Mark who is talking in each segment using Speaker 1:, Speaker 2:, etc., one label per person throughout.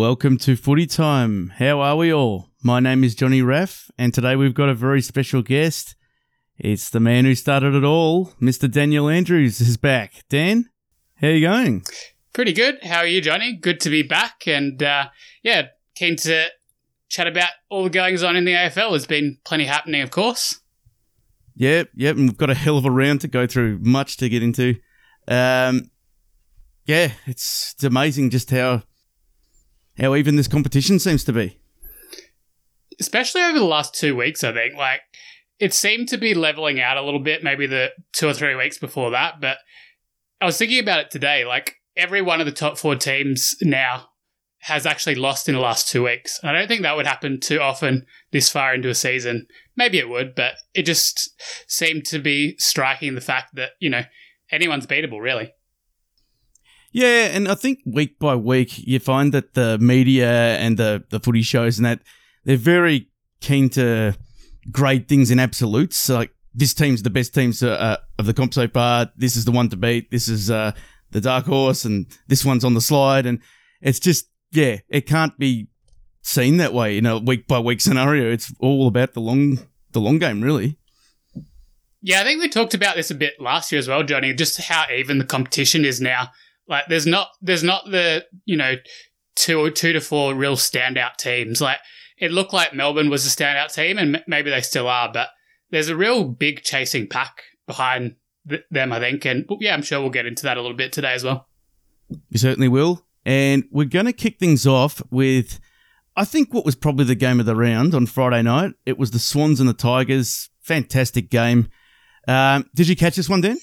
Speaker 1: Welcome to Footy Time. How are we all? My name is Johnny Raff, and today we've got a very special guest. It's the man who started it all, Mr. Daniel Andrews is back. Dan, how are you going?
Speaker 2: Pretty good. How are you, Johnny? Good to be back, and uh, yeah, keen to chat about all the goings on in the AFL. There's been plenty happening, of course.
Speaker 1: Yep, yep, and we've got a hell of a round to go through, much to get into. Um, yeah, it's, it's amazing just how how even this competition seems to be.
Speaker 2: Especially over the last two weeks, I think. Like, it seemed to be leveling out a little bit, maybe the two or three weeks before that. But I was thinking about it today. Like, every one of the top four teams now has actually lost in the last two weeks. And I don't think that would happen too often this far into a season. Maybe it would, but it just seemed to be striking the fact that, you know, anyone's beatable, really.
Speaker 1: Yeah, and I think week by week you find that the media and the the footy shows and that they're very keen to grade things in absolutes. Like this team's the best team uh, of the comp so far. This is the one to beat. This is uh, the dark horse, and this one's on the slide. And it's just yeah, it can't be seen that way in a week by week scenario. It's all about the long the long game, really.
Speaker 2: Yeah, I think we talked about this a bit last year as well, Johnny. Just how even the competition is now. Like, there's not there's not the you know two two to four real standout teams. Like, it looked like Melbourne was a standout team, and maybe they still are, but there's a real big chasing pack behind th- them, I think. And yeah, I'm sure we'll get into that a little bit today as well.
Speaker 1: You certainly will. And we're going to kick things off with, I think, what was probably the game of the round on Friday night. It was the Swans and the Tigers. Fantastic game. Um, did you catch this one, Dan?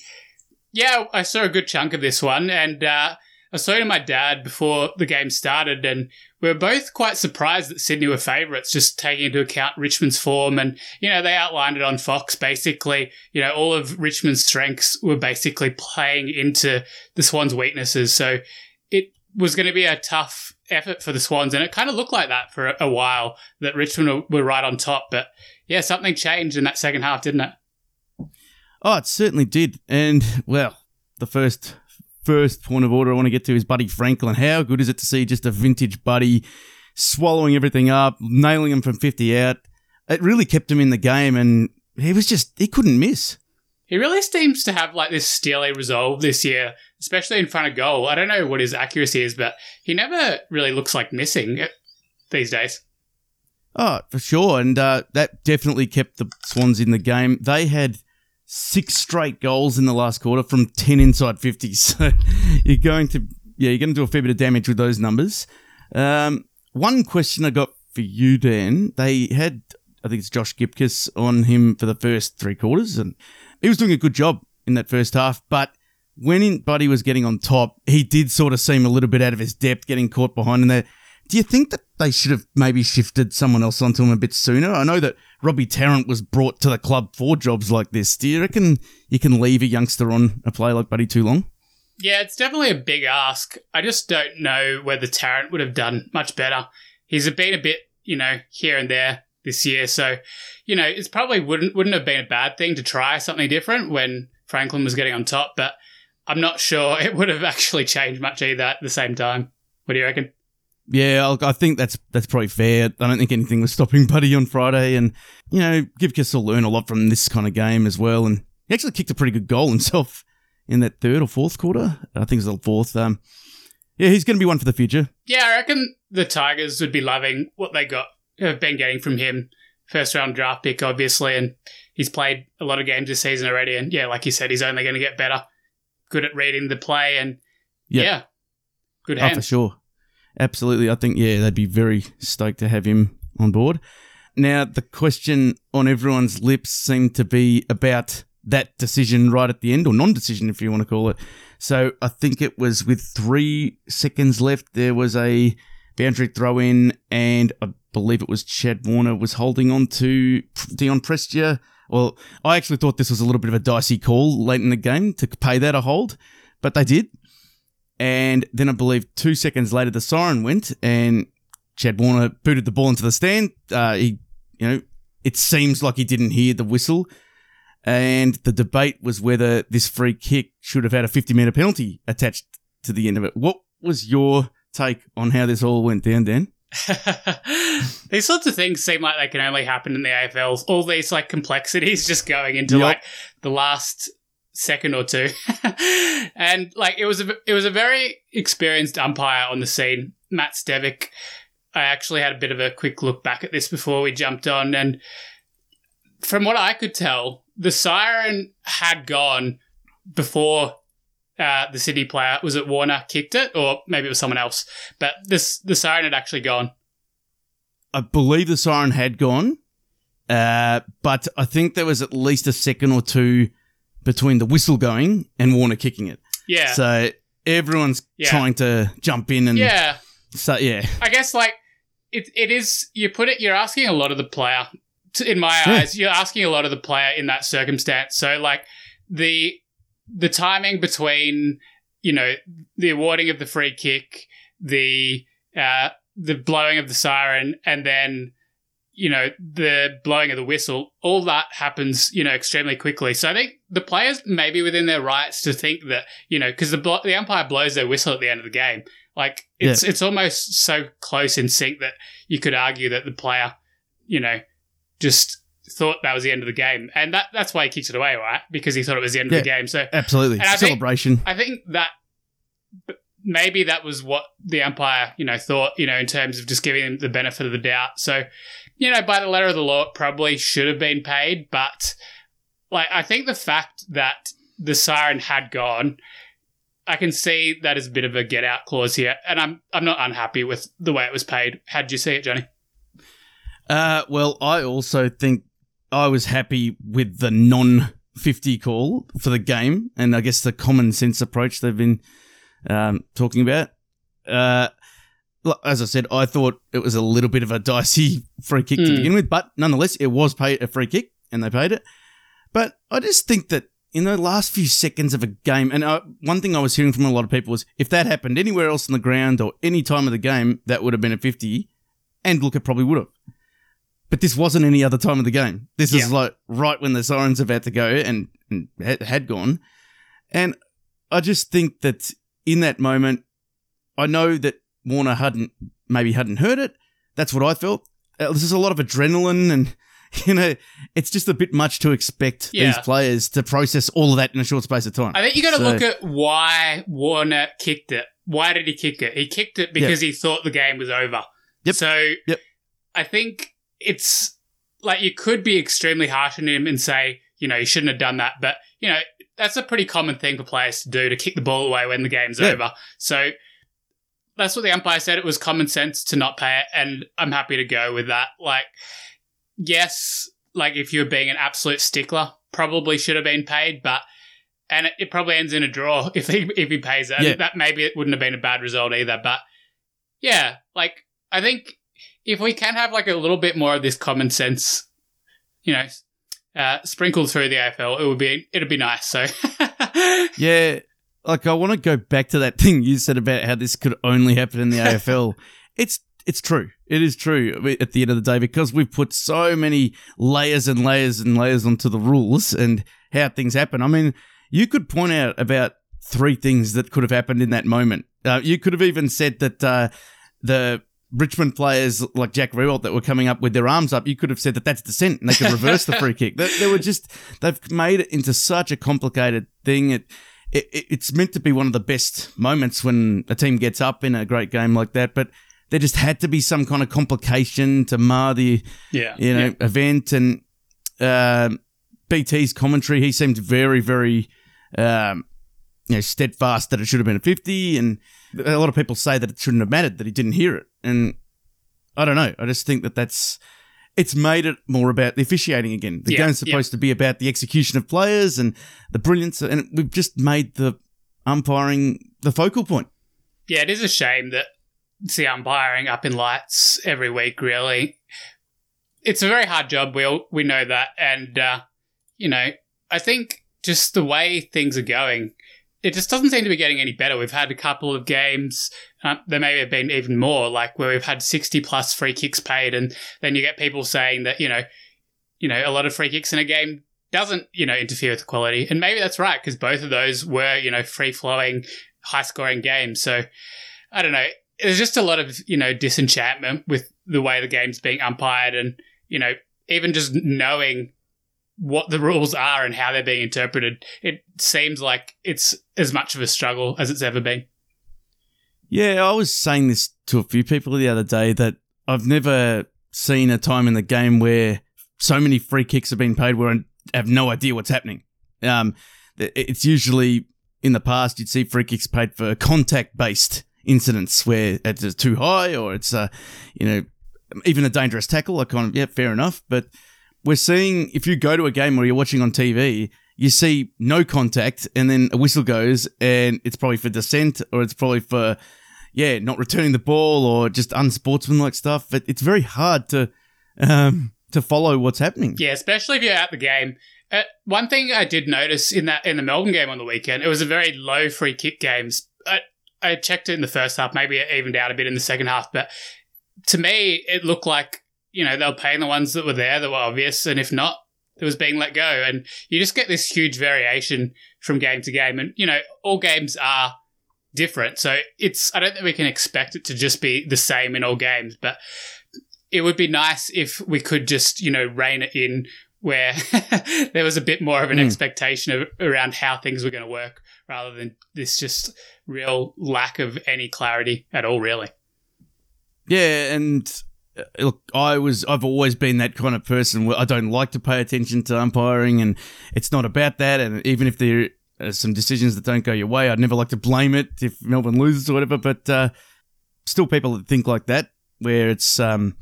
Speaker 2: Yeah, I saw a good chunk of this one, and uh, I saw it to my dad before the game started, and we were both quite surprised that Sydney were favourites, just taking into account Richmond's form. And, you know, they outlined it on Fox basically. You know, all of Richmond's strengths were basically playing into the Swans' weaknesses. So it was going to be a tough effort for the Swans, and it kind of looked like that for a while, that Richmond were right on top. But yeah, something changed in that second half, didn't it?
Speaker 1: Oh, it certainly did. And, well, the first first point of order I want to get to is Buddy Franklin. How good is it to see just a vintage Buddy swallowing everything up, nailing him from 50 out? It really kept him in the game, and he was just, he couldn't miss.
Speaker 2: He really seems to have like this steely resolve this year, especially in front of goal. I don't know what his accuracy is, but he never really looks like missing these days.
Speaker 1: Oh, for sure. And uh, that definitely kept the Swans in the game. They had six straight goals in the last quarter from 10 inside 50s. So you're going to, yeah, you're going to do a fair bit of damage with those numbers. Um, one question I got for you, Dan, they had, I think it's Josh Gibcus on him for the first three quarters, and he was doing a good job in that first half, but when in, Buddy was getting on top, he did sort of seem a little bit out of his depth, getting caught behind. And do you think that they should have maybe shifted someone else onto him a bit sooner? I know that Robbie Tarrant was brought to the club for jobs like this. Do you reckon you can leave a youngster on a play like Buddy too long?
Speaker 2: Yeah, it's definitely a big ask. I just don't know whether Tarrant would have done much better. He's been a bit, you know, here and there this year, so you know, it's probably wouldn't wouldn't have been a bad thing to try something different when Franklin was getting on top, but I'm not sure it would have actually changed much either at the same time. What do you reckon?
Speaker 1: Yeah, I think that's that's probably fair. I don't think anything was stopping Buddy on Friday, and you know, Gibcus will learn a lot from this kind of game as well. And he actually kicked a pretty good goal himself in that third or fourth quarter. I think it's the fourth. Um, yeah, he's going to be one for the future.
Speaker 2: Yeah, I reckon the Tigers would be loving what they got have been getting from him. First round draft pick, obviously, and he's played a lot of games this season already. And yeah, like you said, he's only going to get better. Good at reading the play, and yep. yeah, good hands.
Speaker 1: Oh, for sure. Absolutely. I think, yeah, they'd be very stoked to have him on board. Now, the question on everyone's lips seemed to be about that decision right at the end, or non decision, if you want to call it. So I think it was with three seconds left, there was a boundary throw in, and I believe it was Chad Warner was holding on to Dion Prestia. Well, I actually thought this was a little bit of a dicey call late in the game to pay that a hold, but they did. And then I believe two seconds later, the siren went and Chad Warner booted the ball into the stand. Uh, he, you know, it seems like he didn't hear the whistle. And the debate was whether this free kick should have had a 50 metre penalty attached to the end of it. What was your take on how this all went down, Dan?
Speaker 2: these sorts of things seem like they can only happen in the AFL. All these like complexities just going into
Speaker 1: Yep.
Speaker 2: like the last second or two, and like it was a it was a very experienced umpire on the scene, Matt Stevic. I actually had a bit of a quick look back at this before we jumped on, and from what I could tell, the siren had gone before uh, the Sydney player was it Warner kicked it, or maybe it was someone else. But this the siren had actually gone.
Speaker 1: I believe the siren had gone, uh, but I think there was at least a second or two between the whistle going and Warner kicking it.
Speaker 2: Yeah,
Speaker 1: So everyone's
Speaker 2: Yeah.
Speaker 1: trying to jump in and
Speaker 2: yeah.
Speaker 1: so yeah,
Speaker 2: I guess like it it is. You put it. You're asking a lot of the player. In my
Speaker 1: Yeah.
Speaker 2: eyes, you're asking a lot of the player in that circumstance. So like the the timing between you know the awarding of the free kick, the uh, the blowing of the siren, and then you know the blowing of the whistle. All that happens you know extremely quickly. So I think the players may be within their rights to think that you know because the blo- the umpire blows their whistle at the end of the game. Like it's it's almost so close in sync that you could argue that the player, you know, just thought that was the end of the game, and that that's why he kicked it away, right? Because he thought it was the end of the game. So
Speaker 1: absolutely
Speaker 2: And I think-
Speaker 1: celebration.
Speaker 2: I think that maybe that was what the umpire, you know, thought, you know, in terms of just giving him the benefit of the doubt. So, you know, by the letter of the law, it probably should have been paid, but like I think the fact that the siren had gone, I can see that as a bit of a get out clause here, and I'm I'm not unhappy with the way it was paid. How did you see it, Johnny?
Speaker 1: Uh, well, I also think I was happy with the non 50 call for the game, and I guess the common sense approach they've been um, talking about. Uh, as I said, I thought it was a little bit of a dicey free kick to
Speaker 2: Mm.
Speaker 1: begin with, but nonetheless, it was paid a free kick, and they paid it. But I just think that in the last few seconds of a game, and uh, one thing I was hearing from a lot of people was if that happened anywhere else on the ground or any time of the game, that would have been a 50, and look, it probably would have. But this wasn't any other time of the game. This is like right when the siren's about to go and, and had gone. And I just think that in that moment, I know that Warner hadn't maybe hadn't heard it. That's what I felt. Uh, this is a lot of adrenaline, and you know, it's just a bit much to expect
Speaker 2: Yeah.
Speaker 1: these players to process all of that in a short space of time.
Speaker 2: I think you got to
Speaker 1: So-
Speaker 2: look at why Warner kicked it. Why did he kick it? He kicked it because he thought the game was over.
Speaker 1: Yep.
Speaker 2: So
Speaker 1: Yep.
Speaker 2: I think it's like you could be extremely harsh on him and say, you know, you shouldn't have done that. But, you know, that's a pretty common thing for players to do to kick the ball away when the game's
Speaker 1: Yeah.
Speaker 2: over. So that's what the umpire said. It was common sense to not pay it. And I'm happy to go with that. Like, yes, like if you're being an absolute stickler, probably should have been paid, but and it, it probably ends in a draw if he if he pays it.
Speaker 1: Yeah.
Speaker 2: That maybe it wouldn't have been a bad result either. But yeah, like I think if we can have like a little bit more of this common sense, you know, uh, sprinkled through the AFL, it would be it'd be nice. So
Speaker 1: Yeah, like I want to go back to that thing you said about how this could only happen in the AFL. it's it's true. It is true at the end of the day because we've put so many layers and layers and layers onto the rules and how things happen. I mean, you could point out about three things that could have happened in that moment. Uh, you could have even said that uh, the Richmond players like Jack Riewoldt that were coming up with their arms up, you could have said that that's dissent and they could reverse the free kick. They, they were just they've made it into such a complicated thing. It, it it's meant to be one of the best moments when a team gets up in a great game like that, but there just had to be some kind of complication to mar the
Speaker 2: yeah,
Speaker 1: you know event and um BT's commentary. He seemed very very um, you know steadfast that it should have been a fifty, and a lot of people say that it shouldn't have mattered that he didn't hear it, and I don't know. I just think that that's it's made it more about the officiating again. The
Speaker 2: Yeah,
Speaker 1: game's
Speaker 2: yeah.
Speaker 1: supposed to be about the execution of players and the brilliance, and we've just made the umpiring the focal point.
Speaker 2: Yeah, it is a shame that see umpiring up in lights every week. Really, it's a very hard job. We all, we know that, and uh, you know, I think just the way things are going, it just doesn't seem to be getting any better. We've had a couple of games. Uh, there may have been even more, like where we've had sixty plus free kicks paid, and then you get people saying that you know, you know, a lot of free kicks in a game doesn't you know interfere with the quality, and maybe that's right because both of those were you know free flowing, high scoring games. So I don't know. there's just a lot of you know disenchantment with the way the game's being umpired, and you know even just knowing what the rules are and how they're being interpreted, it seems like it's as much of a struggle as it's ever been.
Speaker 1: Yeah, I was saying this to a few people the other day that I've never seen a time in the game where so many free kicks have been paid where I have no idea what's happening. Um, it's usually in the past you'd see free kicks paid for contact based incidents where it's too high or it's uh, you know even a dangerous tackle. I kind of yeah, fair enough, but we're seeing if you go to a game or you're watching on TV, you see no contact and then a whistle goes and it's probably for dissent or it's probably for yeah not returning the ball or just unsportsmanlike stuff. But it's very hard to um, to follow what's happening.
Speaker 2: Yeah, especially if you're at the game. Uh, one thing I did notice in that in the Melbourne game on the weekend, it was a very low free kick games. I, I checked it in the first half, maybe it evened out a bit in the second half, but to me, it looked like you know, they were paying the ones that were there that were obvious, and if not, it was being let go. And you just get this huge variation from game to game. And, you know, all games are different. So it's, I don't think we can expect it to just be the same in all games, but it would be nice if we could just, you know, rein it in where there was a bit more of an mm. expectation of, around how things were going to work rather than this just real lack of any clarity at all, really.
Speaker 1: Yeah. And look, I was I've always been that kind of person where I don't like to pay attention to umpiring, and it's not about that. And even if there are some decisions that don't go your way, I'd never like to blame it if Melbourne loses or whatever. But uh, still, people that think like that, where it's um,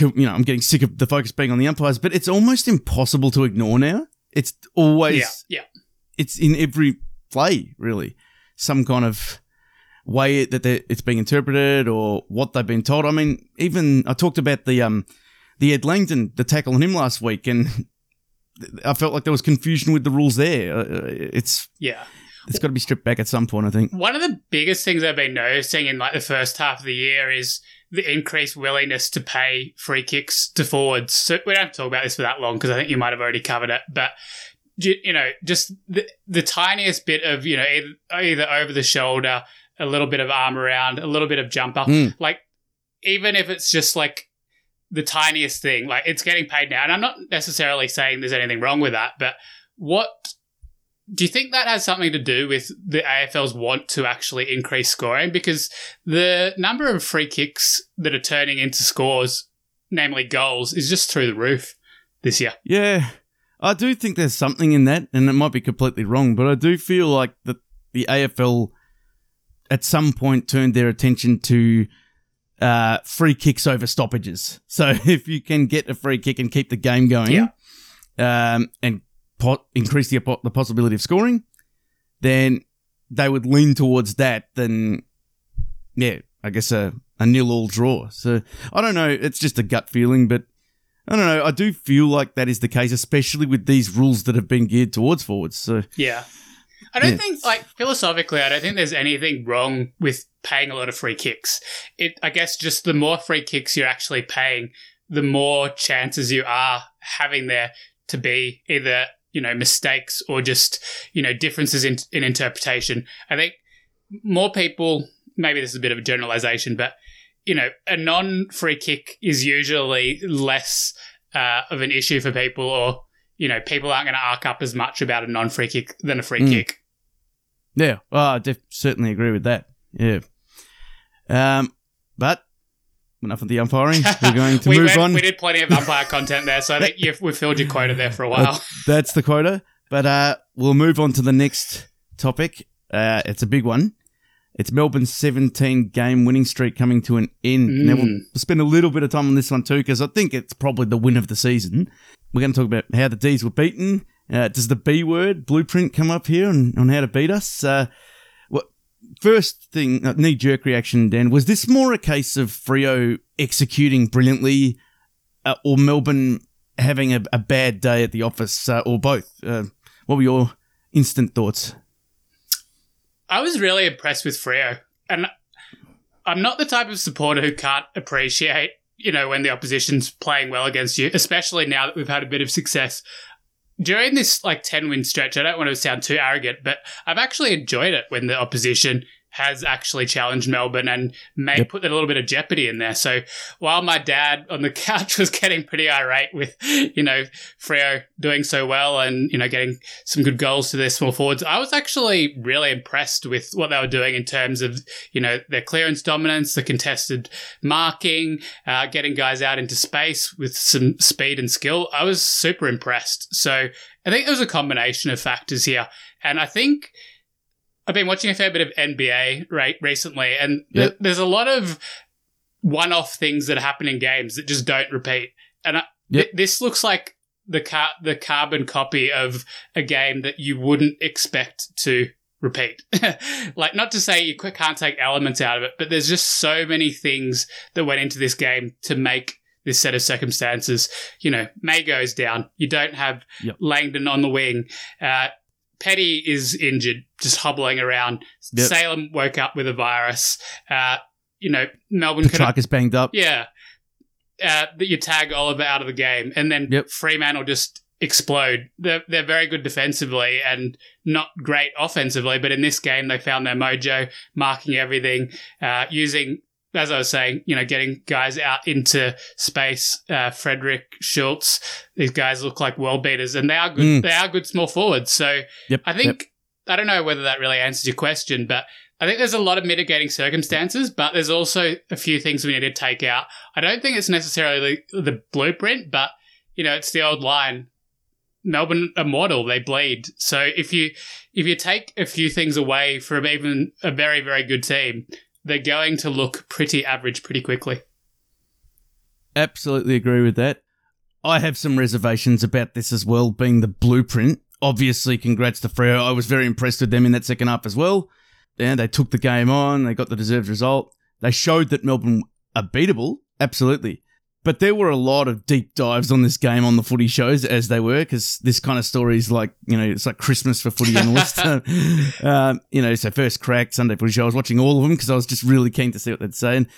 Speaker 1: you know, I'm getting sick of the focus being on the umpires, but it's almost impossible to ignore now. It's always
Speaker 2: yeah, yeah.
Speaker 1: It's in every play, really. Some kind of way that it's being interpreted or what they've been told. I mean, even I talked about the um the Ed Langdon the tackle on him last week, and I felt like there was confusion with the rules there. Uh, uh, it's
Speaker 2: yeah.
Speaker 1: It's got to be stripped back at some point, I think.
Speaker 2: One of the biggest things I've been noticing in like the first half of the year is the increased willingness to pay free kicks to forwards. So we don't have to talk about this for that long because I think you might have already covered it. But you know, just the, the tiniest bit of you know either, either over the shoulder a little bit of arm around, a little bit of jumper. Mm. Like, even if it's just like the tiniest thing, like it's getting paid now. And I'm not necessarily saying there's anything wrong with that, but what do you think that has something to do with the AFL's want to actually increase scoring? Because the number of free kicks that are turning into scores, namely goals, is just through the roof this year.
Speaker 1: Yeah. I do think there's something in that, and it might be completely wrong, but I do feel like the the AFL at some point turned their attention to uh, free kicks over stoppages. So if you can get a free kick and keep the game going,
Speaker 2: yeah.
Speaker 1: um, and po- increase the the possibility of scoring, then they would lean towards that. Then, yeah, I guess a a nil all draw. So I don't know. It's just a gut feeling, but. I don't know. I do feel like that is the case, especially with these rules that have been geared towards forwards. So
Speaker 2: yeah, I don't think, like, philosophically, I don't think there's anything wrong with paying a lot of free kicks. It, I guess, just the more free kicks you're actually paying, the more chances you are having there to be either, you know, mistakes or just, you know, differences in, in interpretation. I think more people, maybe this is a bit of a generalization, but, you know, a non free kick is usually less uh, of an issue for people or you know, people aren't going to arc up as much about a non free kick than a free mm. kick.
Speaker 1: Yeah, well, I def- certainly agree with that. Yeah. Um, but enough of the umpiring. We're going to
Speaker 2: we
Speaker 1: move
Speaker 2: went,
Speaker 1: on.
Speaker 2: We did plenty of umpire content there, so I think you've, we've filled your quota there for a while.
Speaker 1: That's the quota. But uh, we'll move on to the next topic. Uh, it's a big one. It's Melbourne's 17 game winning streak coming to an end. Mm. Now, we'll mm. spend a little bit of time on this one too, because I think it's probably the win of the season. We're going to talk about how the D's were beaten. Uh, does the B word blueprint come up here on, on how to beat us? Uh, what first thing, uh, knee jerk reaction, Dan, was this more a case of Freo executing brilliantly uh, or Melbourne having a, a, bad day at the office uh, or both? Uh, what were your instant thoughts?
Speaker 2: I was really impressed with Freo. And I'm not the type of supporter who can't appreciate you know, when the opposition's playing well against you, especially now that we've had a bit of success. During this like 10 win stretch, I don't want to sound too arrogant, but I've actually enjoyed it when the opposition has actually challenged Melbourne and may yep. put a little bit of jeopardy in there. So while my dad on the couch was getting pretty irate with, you know, Freo doing so well and, you know, getting some good goals to their small forwards, I was actually really impressed with what they were doing in terms of, you know, their clearance dominance, the contested marking, uh, getting guys out into space with some speed and skill. I was super impressed. So I think there was a combination of factors here. And I think I've been watching a fair bit of NBA right recently, and yep. th- there's a lot of one-off things that happen in games that just don't repeat. And I, yep. th- this looks like the car- the carbon copy of a game that you wouldn't expect to repeat. like, not to say you can't take elements out of it, but there's just so many things that went into this game to make this set of circumstances. You know, May goes down. You don't have yep. Langdon on the wing. Uh, Petty is injured, just hobbling around. Yep. Salem woke up with a virus. Uh, you know, Melbourne.
Speaker 1: truck is banged up.
Speaker 2: Yeah. Uh, that you tag Oliver out of the game, and then yep. Fremantle just explode. They're, they're very good defensively and not great offensively, but in this game they found their mojo, marking everything, uh, using as I was saying, you know, getting guys out into space, uh, Frederick Schultz, these guys look like world beaters, and they are good. Mm. They are good small forwards. So yep, I think yep. I don't know whether that really answers your question, but I think there's a lot of mitigating circumstances, but there's also a few things we need to take out. I don't think it's necessarily the, the blueprint, but you know, it's the old line. Melbourne are mortal; they bleed. So if you if you take a few things away from even a very very good team, they're going to look pretty average pretty quickly.
Speaker 1: Absolutely agree with that. I have some reservations about this as well, being the blueprint. Obviously, congrats to Freo. I was very impressed with them in that second half as well. And they took the game on, they got the deserved result. They showed that Melbourne are beatable, absolutely. But there were a lot of deep dives on this game on the footy shows as they were, because this kind of story is like, you know, it's like Christmas for footy analysts. um, you know, so first crack, Sunday footy show, I was watching all of them because I was just really keen to see what they'd say. And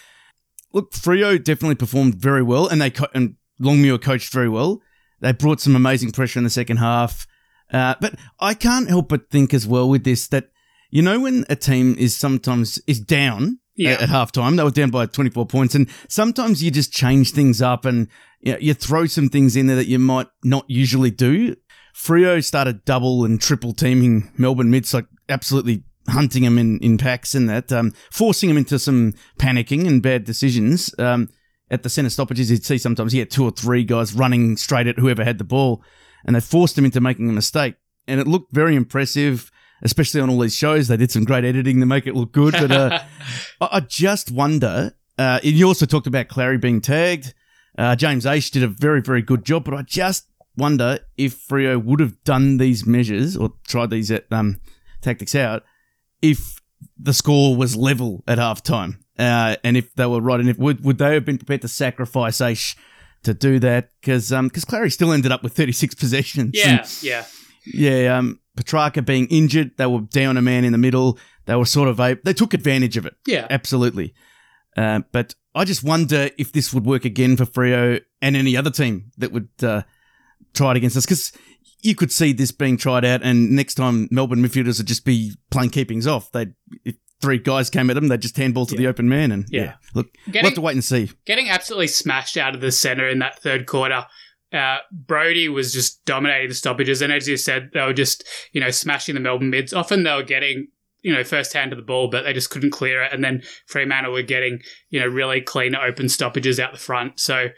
Speaker 1: look, Freo definitely performed very well, and they co- and Longmuir coached very well. They brought some amazing pressure in the second half. Uh, but I can't help but think as well with this that, you know, when a team is sometimes is down yeah. at, at halftime. They were down by 24 points. And sometimes you just change things up and you, know, you throw some things in there that you might not usually do. Freo started double and triple teaming Melbourne mids, like absolutely hunting them in, in packs and that, um, forcing them into some panicking and bad decisions. Um, at the centre stoppages, you'd see sometimes he had two or three guys running straight at whoever had the ball, and they forced him into making a mistake. And it looked very impressive especially on all these shows. They did some great editing to make it look good. But uh, I just wonder. Uh, you also talked about Clarry being tagged. Uh, James Aish did a very, very good job, but I just wonder if Freo would have done these measures or tried these um, tactics out if the score was level at half time. Uh, and if they were right, and if would, would they have been prepared to sacrifice Aish to do that? Because um, cause Clarry still ended up with 36 possessions.
Speaker 2: Yeah, and, yeah.
Speaker 1: Yeah, um, Petracca being injured, they were down a man in the middle. They were sort of a, they took advantage of it.
Speaker 2: Yeah,
Speaker 1: absolutely. Uh, but I just wonder if this would work again for Freo and any other team that would uh, try it against us because you could see this being tried out, and next time Melbourne midfielders would just be playing keepings off. They if three guys came at them, they'd just handball to yeah. the open man, and yeah, yeah. look, getting, we'll have to wait and see.
Speaker 2: Getting absolutely smashed out of the center in that third quarter uh, Brodie was just dominating the stoppages, and as you said, they were just you know smashing the Melbourne mids. Often they were getting you know first hand to the ball, but they just couldn't clear it. And then Fremantle were getting you know really clean open stoppages out the front. So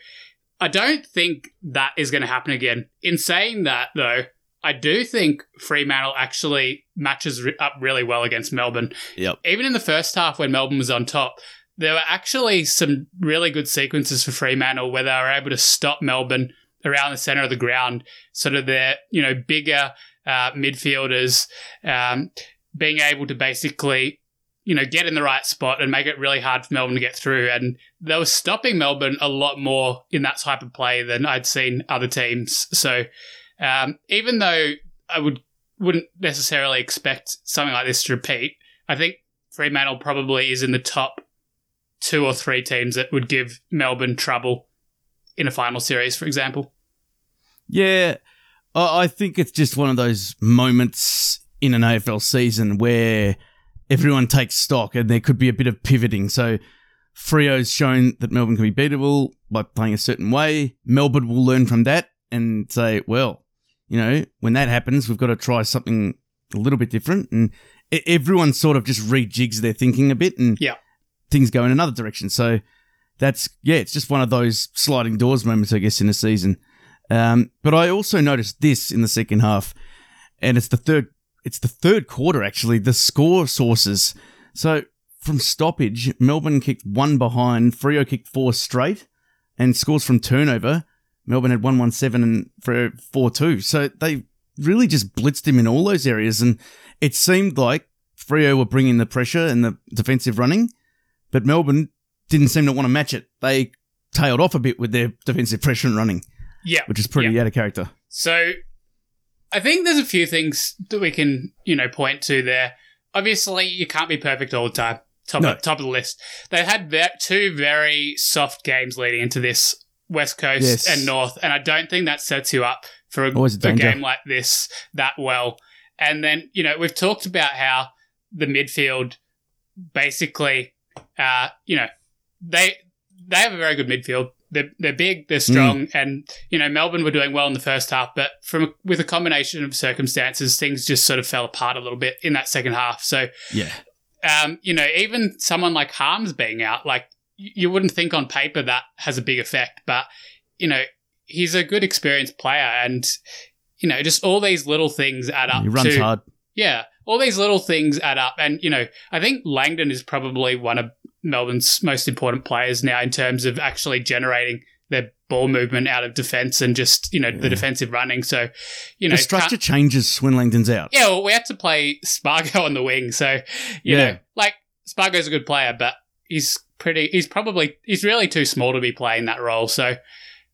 Speaker 2: I don't think that is going to happen again. In saying that, though, I do think Fremantle actually matches up really well against Melbourne.
Speaker 1: Yep.
Speaker 2: Even in the first half when Melbourne was on top, there were actually some really good sequences for Fremantle where they were able to stop Melbourne around the center of the ground, sort of their you know bigger uh, midfielders um, being able to basically you know get in the right spot and make it really hard for Melbourne to get through. And they were stopping Melbourne a lot more in that type of play than I'd seen other teams. So um, even though I would wouldn't necessarily expect something like this to repeat, I think Fremantle probably is in the top two or three teams that would give Melbourne trouble in a final series, for example.
Speaker 1: Yeah, I think it's just one of those moments in an AFL season where everyone takes stock and there could be a bit of pivoting. So Freo's shown that Melbourne can be beatable by playing a certain way. Melbourne will learn from that and say, well, you know, when that happens, we've got to try something a little bit different. And everyone sort of just rejigs their thinking a bit and
Speaker 2: yeah.
Speaker 1: things go in another direction. So that's, yeah, it's just one of those sliding doors moments, I guess, in a season. Um, but I also noticed this in the second half, and it's the third, it's the third quarter actually. The score sources. So from stoppage, Melbourne kicked one behind, Freo kicked four straight, and scores from turnover. Melbourne had 117 and for 4 2. So they really just blitzed him in all those areas. And it seemed like Freo were bringing the pressure and the defensive running, but Melbourne didn't seem to want to match it. They tailed off a bit with their defensive pressure and running.
Speaker 2: Yeah.
Speaker 1: Which is pretty
Speaker 2: yeah.
Speaker 1: out of character.
Speaker 2: So I think there's a few things that we can, you know, point to there. Obviously, you can't be perfect all the time. Top, no. of, top of the list. They've had two very soft games leading into this West Coast yes. and North, and I don't think that sets you up for a, a, a game like this that well. And then, you know, we've talked about how the midfield basically, uh, you know, they they have a very good midfield. They're, they're big, they're strong, mm. and you know Melbourne were doing well in the first half, but from with a combination of circumstances, things just sort of fell apart a little bit in that second half. So
Speaker 1: yeah,
Speaker 2: um, you know, even someone like Harmes being out, like you wouldn't think on paper that has a big effect, but you know, he's a good experienced player, and you know, just all these little things add up.
Speaker 1: He runs
Speaker 2: to,
Speaker 1: hard.
Speaker 2: Yeah, all these little things add up, and you know, I think Langdon is probably one of Melbourne's most important players now in terms of actually generating their ball movement out of defense and just you know yeah. the defensive running. So you know
Speaker 1: the structure changes when Langdon's out.
Speaker 2: Yeah, well, we had to play Spargo on the wing, so you yeah. know, like Spargo's a good player, but he's pretty. He's probably he's really too small to be playing that role. So.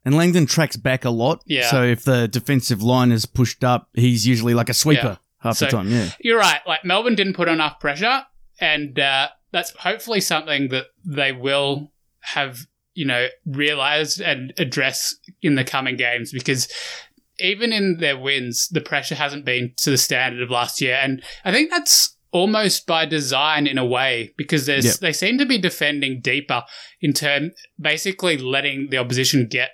Speaker 1: And Langdon tracks back a lot.
Speaker 2: Yeah.
Speaker 1: So if the defensive line is pushed up, he's usually like a sweeper yeah. half
Speaker 2: so
Speaker 1: the time. Yeah.
Speaker 2: You're right. Like Melbourne didn't put enough pressure, and uh, that's hopefully something that they will have, you know, realized and address in the coming games because even in their wins, the pressure hasn't been to the standard of last year. And I think that's almost by design in a way because there's yep. they seem to be defending deeper in term basically letting the opposition get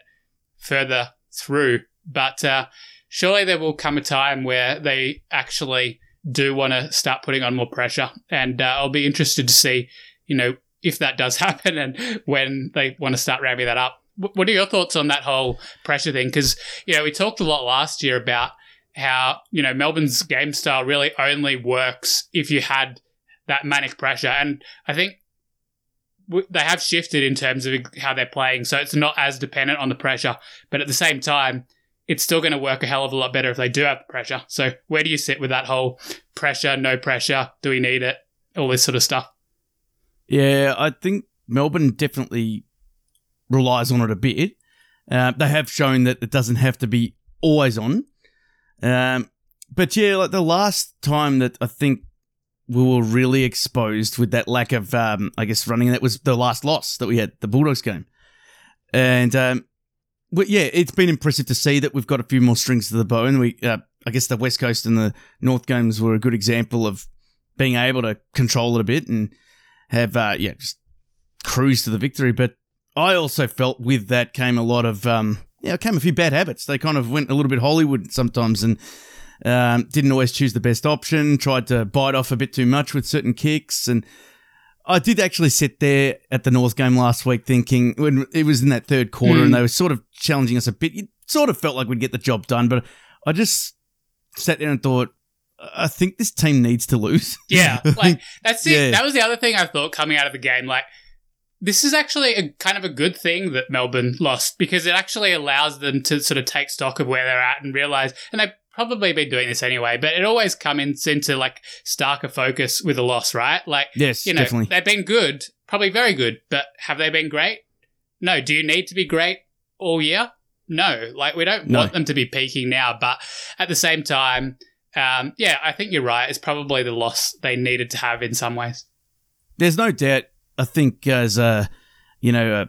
Speaker 2: further through but uh, surely there will come a time where they actually do want to start putting on more pressure. And uh, I'll be interested to see you know if that does happen and when they want to start ramping that up. What are your thoughts on that whole pressure thing? Because you know we talked a lot last year about how you know Melbourne's game style really only works if you had that manic pressure, and I think they have shifted in terms of how they're playing, so it's not as dependent on the pressure. But at the same time, it's still going to work a hell of a lot better if they do have the pressure. So where do you sit with that whole pressure, no pressure? Do we need it? All this sort of stuff.
Speaker 1: Yeah, I think Melbourne definitely relies on it a bit. Uh, they have shown that it doesn't have to be always on. Um, but yeah, like the last time that I think we were really exposed with that lack of, um, I guess, running, that was the last loss that we had, the Bulldogs game. And, um, but yeah, it's been impressive to see that we've got a few more strings to the bow. And we, uh, I guess the West Coast and the North games were a good example of being able to control it a bit and have, uh, yeah, just cruise to the victory. But I also felt with that came a lot of, um, yeah, came a few bad habits. They kind of went a little bit Hollywood sometimes and um, didn't always choose the best option, tried to bite off a bit too much with certain kicks. And I did actually sit there at the North game last week thinking, when it was in that third quarter mm. and they were sort of challenging us a bit, it sort of felt like we'd get the job done. But I just sat there and thought, I think this team needs to lose.
Speaker 2: Yeah, like that's it. Yeah. That was the other thing I thought coming out of the game. Like this is actually a kind of a good thing that Melbourne lost because it actually allows them to sort of take stock of where they're at and realize, and they've probably been doing this anyway, but it always comes into like starker focus with a loss, right? Like,
Speaker 1: yes,
Speaker 2: you know,
Speaker 1: definitely.
Speaker 2: they've been good, probably very good, but have they been great? No. Do you need to be great all year? No. Like, we don't no. want them to be peaking now, but at the same time, um, yeah, I think you're right. It's probably the loss they needed to have in some ways.
Speaker 1: There's no doubt I think as a you know a,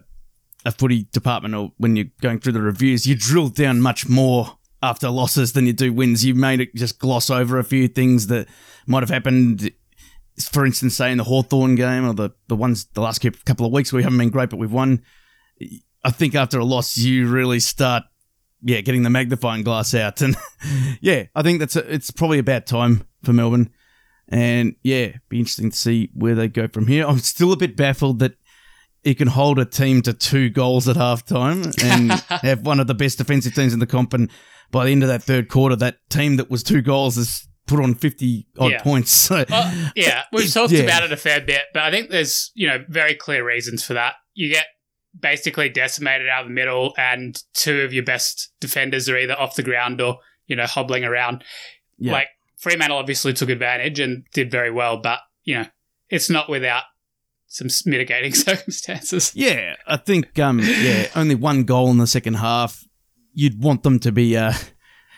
Speaker 1: a footy department or when you're going through the reviews, you drill down much more after losses than you do wins. You may just gloss over a few things that might have happened for instance, say in the Hawthorn game or the, the ones the last couple of weeks where we haven't been great, but we've won. I think after a loss, you really start, yeah, getting the magnifying glass out, and yeah, I think that's a, it's probably about time for Melbourne, and yeah, be interesting to see where they go from here. I'm still a bit baffled that he can hold a team to two goals at halftime and have one of the best defensive teams in the comp, and by the end of that third quarter, that team that was two goals is put on 50 odd
Speaker 2: Yeah.
Speaker 1: points. So,
Speaker 2: Well, yeah, we've talked
Speaker 1: yeah.
Speaker 2: about it a fair bit, but I think there's, you know, very clear reasons for that. You get basically decimated out of the middle, and two of your best defenders are either off the ground or, you know, hobbling around.
Speaker 1: Yeah.
Speaker 2: Like, Fremantle obviously took advantage and did very well, but, you know, it's not without some mitigating circumstances.
Speaker 1: yeah, I think, um, yeah, only one goal in the second half. You'd want them to be uh,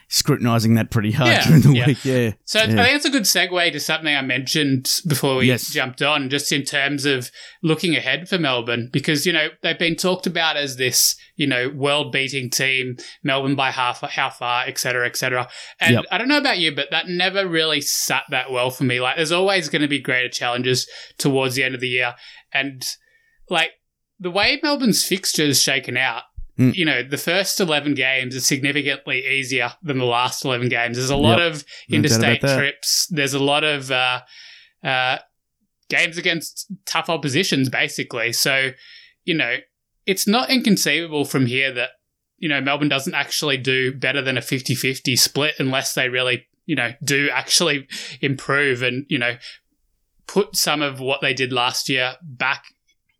Speaker 1: scrutinising that pretty hard
Speaker 2: Yeah,
Speaker 1: during the
Speaker 2: yeah.
Speaker 1: week. Yeah.
Speaker 2: So
Speaker 1: Yeah.
Speaker 2: I think it's a good segue to something I mentioned before we
Speaker 1: Yes.
Speaker 2: jumped on, just in terms of looking ahead for Melbourne, because you know they've been talked about as this, you know, world-beating team, Melbourne by half, how far, et cetera, et cetera. And
Speaker 1: Yep.
Speaker 2: I don't know about you, but that never really sat that well for me. Like, there's always going to be greater challenges towards the end of the year, and like the way Melbourne's fixtures shaken out.
Speaker 1: Mm.
Speaker 2: You know, the first 11 games are significantly easier than the last 11 games. There's a lot
Speaker 1: Yep.
Speaker 2: of
Speaker 1: No doubt about
Speaker 2: interstate trips. There's a lot of uh, uh, games against tough oppositions, basically. So, you know, it's not inconceivable from here that, you know, Melbourne doesn't actually do better than a 50 50 split unless they really, you know, do actually improve and, you know, put some of what they did last year back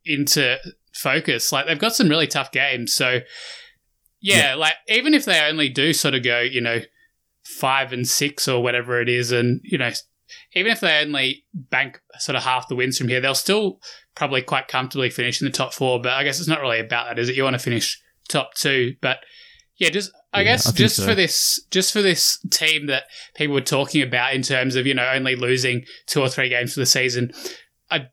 Speaker 2: into focus. Like, they've got some really tough games. So, yeah, like, even if they only do sort of go, you know, five and six or whatever it is, and you know, even if they only bank sort of half the wins from here, they'll still probably quite comfortably finish in the top four. But I guess it's not really about that, is it? You want to finish top two, but yeah, just I
Speaker 1: Yeah,
Speaker 2: guess
Speaker 1: I
Speaker 2: just
Speaker 1: so.
Speaker 2: for this, just for this team that people were talking about in terms of you know only losing two or three games for the season, I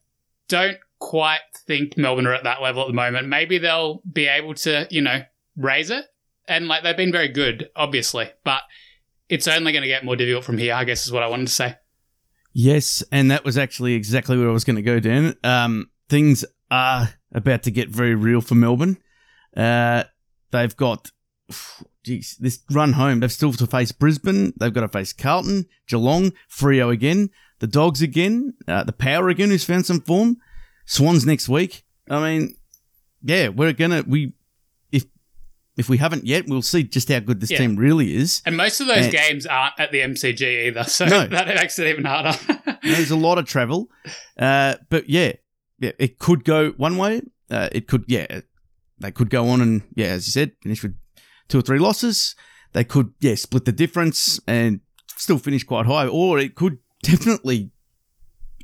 Speaker 2: don't quite think Melbourne are at that level at the moment. Maybe they'll be able to you know raise it, and like they've been very good, obviously, but it's only going to get more difficult from here. I guess is what I wanted to say.
Speaker 1: Yes, and that was actually exactly where I was going to go, Dan. Um, things are about to get very real for Melbourne. Uh, they've got, geez, this run home. They've still to face Brisbane. They've got to face Carlton, Geelong, Freo again, the Dogs again, uh, the Power again, who's found some form. Swans next week. I mean, yeah, we're gonna we if if we haven't yet, we'll see just how good this
Speaker 2: Yeah.
Speaker 1: team really is.
Speaker 2: And most of those
Speaker 1: And-
Speaker 2: games aren't at the MCG either, so
Speaker 1: No.
Speaker 2: that makes it even harder.
Speaker 1: There's a lot of travel, uh, but yeah, yeah, it could go one way. Uh, it could, yeah, they could go on and yeah, as you said, finish with two or three losses. They could, yeah, split the difference and still finish quite high, or it could definitely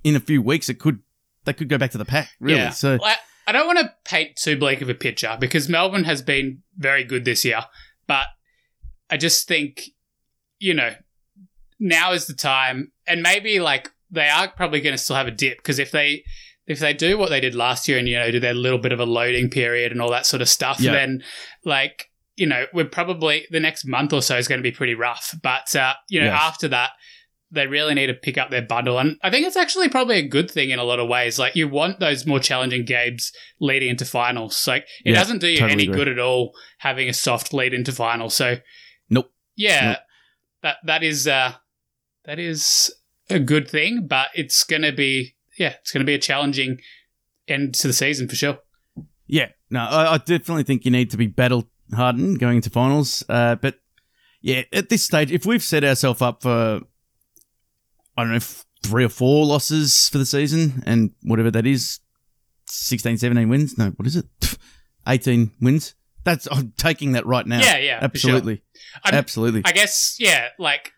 Speaker 1: in a few weeks it could they could go back to the pack. Really,
Speaker 2: Yeah.
Speaker 1: so
Speaker 2: Like, I don't want to paint too bleak of a picture because Melbourne has been very good this year, but I just think, you know, now is the time, and maybe like they are probably going to still have a dip because if they if they do what they did last year and you know do their little bit of a loading period and all that sort of stuff,
Speaker 1: Yeah.
Speaker 2: then like you know we're probably the next month or so is going to be pretty rough. But uh, you know
Speaker 1: Yes.
Speaker 2: after that. They really need to pick up their bundle. And I think it's actually probably a good thing in a lot of ways. Like, you want those more challenging games leading into finals. Like, it
Speaker 1: Yeah,
Speaker 2: doesn't do you
Speaker 1: totally
Speaker 2: any
Speaker 1: agree.
Speaker 2: good at all having a soft lead into finals. So,
Speaker 1: Nope.
Speaker 2: Yeah,
Speaker 1: Nope.
Speaker 2: that that is uh, that is a good thing, but it's going to be yeah, it's going to be a challenging end to the season for sure.
Speaker 1: Yeah, no, I, I definitely think you need to be battle hardened going into finals. Uh, but yeah, at this stage, if we've set ourselves up for, I don't know, three or four losses for the season and whatever that is, 16, 17 wins. No, what is it? 18 wins. That's, I'm taking that right now.
Speaker 2: Yeah, yeah, for sure.
Speaker 1: Absolutely. Absolutely.
Speaker 2: I guess, yeah, like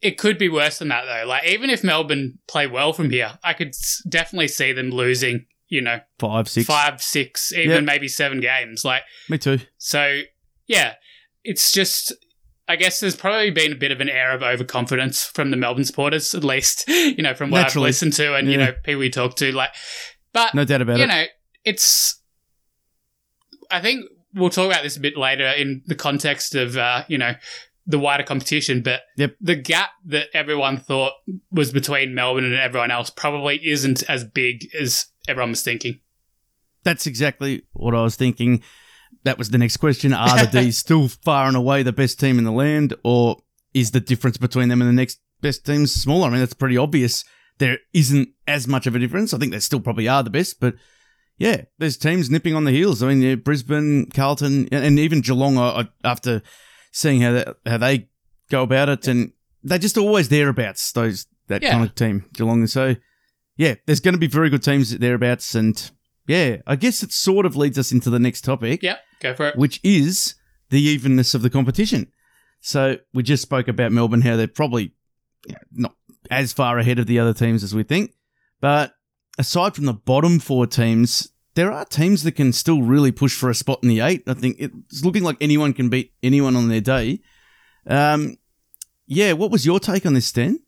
Speaker 2: it could be worse than that though. Like even if Melbourne play well from here, I could definitely see them losing. You know,
Speaker 1: Five, six.
Speaker 2: even
Speaker 1: Yep.
Speaker 2: maybe seven games. Like
Speaker 1: Me too.
Speaker 2: so, yeah, it's just. I guess there's probably been a bit of an air of overconfidence from the Melbourne supporters, at least, you know, from what
Speaker 1: Naturally.
Speaker 2: I've listened to and, you
Speaker 1: Yeah.
Speaker 2: know, people we talk to. Like, but
Speaker 1: No doubt about
Speaker 2: you
Speaker 1: it.
Speaker 2: You know, it's. I think we'll talk about this a bit later in the context of uh, you know the wider competition, but
Speaker 1: Yep.
Speaker 2: the gap that everyone thought was between Melbourne and everyone else probably isn't as big as everyone was thinking.
Speaker 1: That's exactly what I was thinking. That was the next question. Are the D's still far and away the best team in the land, or is the difference between them and the next best teams smaller? I mean, that's pretty obvious. There isn't as much of a difference. I think they still probably are the best, but yeah, there's teams nipping on the heels. I mean, yeah, Brisbane, Carlton, and even Geelong. After seeing how that, how they go about it, and they're just always thereabouts. Those that
Speaker 2: Yeah.
Speaker 1: kind of team, Geelong. So yeah, there's going to be very good teams thereabouts, and yeah, I guess it sort of leads us into the next topic,
Speaker 2: Yep, go for it.
Speaker 1: which is the evenness of the competition. So we just spoke about Melbourne, how they're probably you know, not as far ahead of the other teams as we think, but aside from the bottom four teams, there are teams that can still really push for a spot in the eight. I think it's looking like anyone can beat anyone on their day. Um, yeah, what was your take on this, Stan?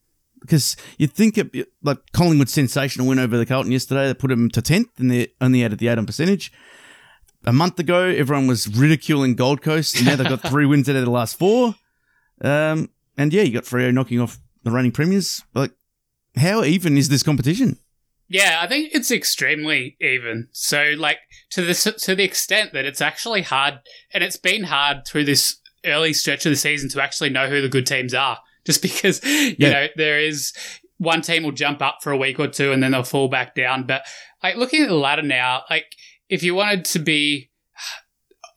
Speaker 1: Because you'd think it, like Collingwood's sensational win over the Carlton yesterday that put them to tenth, and they're only added the eight on percentage. A month ago, everyone was ridiculing Gold Coast, and now they've got three wins out of the last four. Um, and yeah, you got Freo knocking off the reigning premiers. Like, how even is this competition?
Speaker 2: Yeah, I think it's extremely even. So, like to the to the extent that it's actually hard, and it's been hard through this early stretch of the season to actually know who the good teams are, just because you
Speaker 1: Yeah.
Speaker 2: know there is one team will jump up for a week or two and then they'll fall back down. But like looking at the ladder now, like if you wanted to be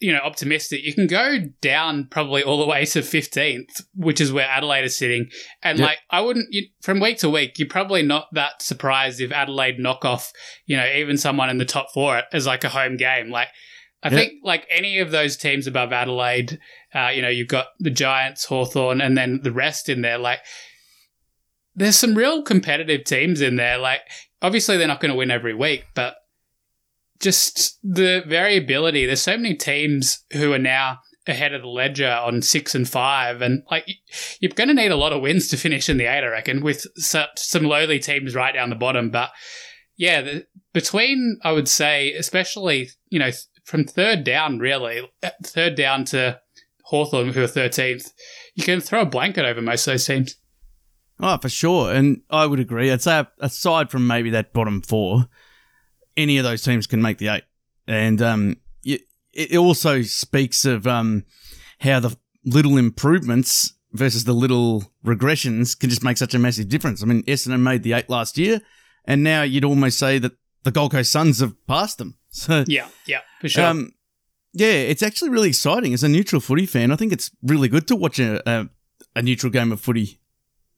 Speaker 2: you know optimistic you can go down probably all the way to 15th which is where adelaide is sitting and
Speaker 1: Yep.
Speaker 2: like i wouldn't you, from week to week you're probably not that surprised if adelaide knock off you know even someone in the top four as like a home game like i
Speaker 1: Yep.
Speaker 2: think like any of those teams above adelaide uh, you know you've got the giants hawthorn and then the rest in there like there's some real competitive teams in there like obviously they're not going to win every week but just the variability. There's so many teams who are now ahead of the ledger on six and five, and like you're going to need a lot of wins to finish in the eight, I reckon, with some lowly teams right down the bottom. But yeah, the, between I would say, especially you know from third down, really uh, third down to Hawthorn, who are thirteenth, you can throw a blanket over most of those teams.
Speaker 1: Oh, for sure. And I would agree. I'd say aside from maybe that bottom four, any of those teams can make the eight. And um, it also speaks of um, how the little improvements versus the little regressions can just make such a massive difference. I mean, Essendon made the eight last year, and now you'd almost say that the Gold Coast Suns have passed them. So
Speaker 2: Yeah, yeah, for sure.
Speaker 1: um, yeah, it's actually really exciting. As a neutral footy fan, I think it's really good to watch a, a, a neutral game of footy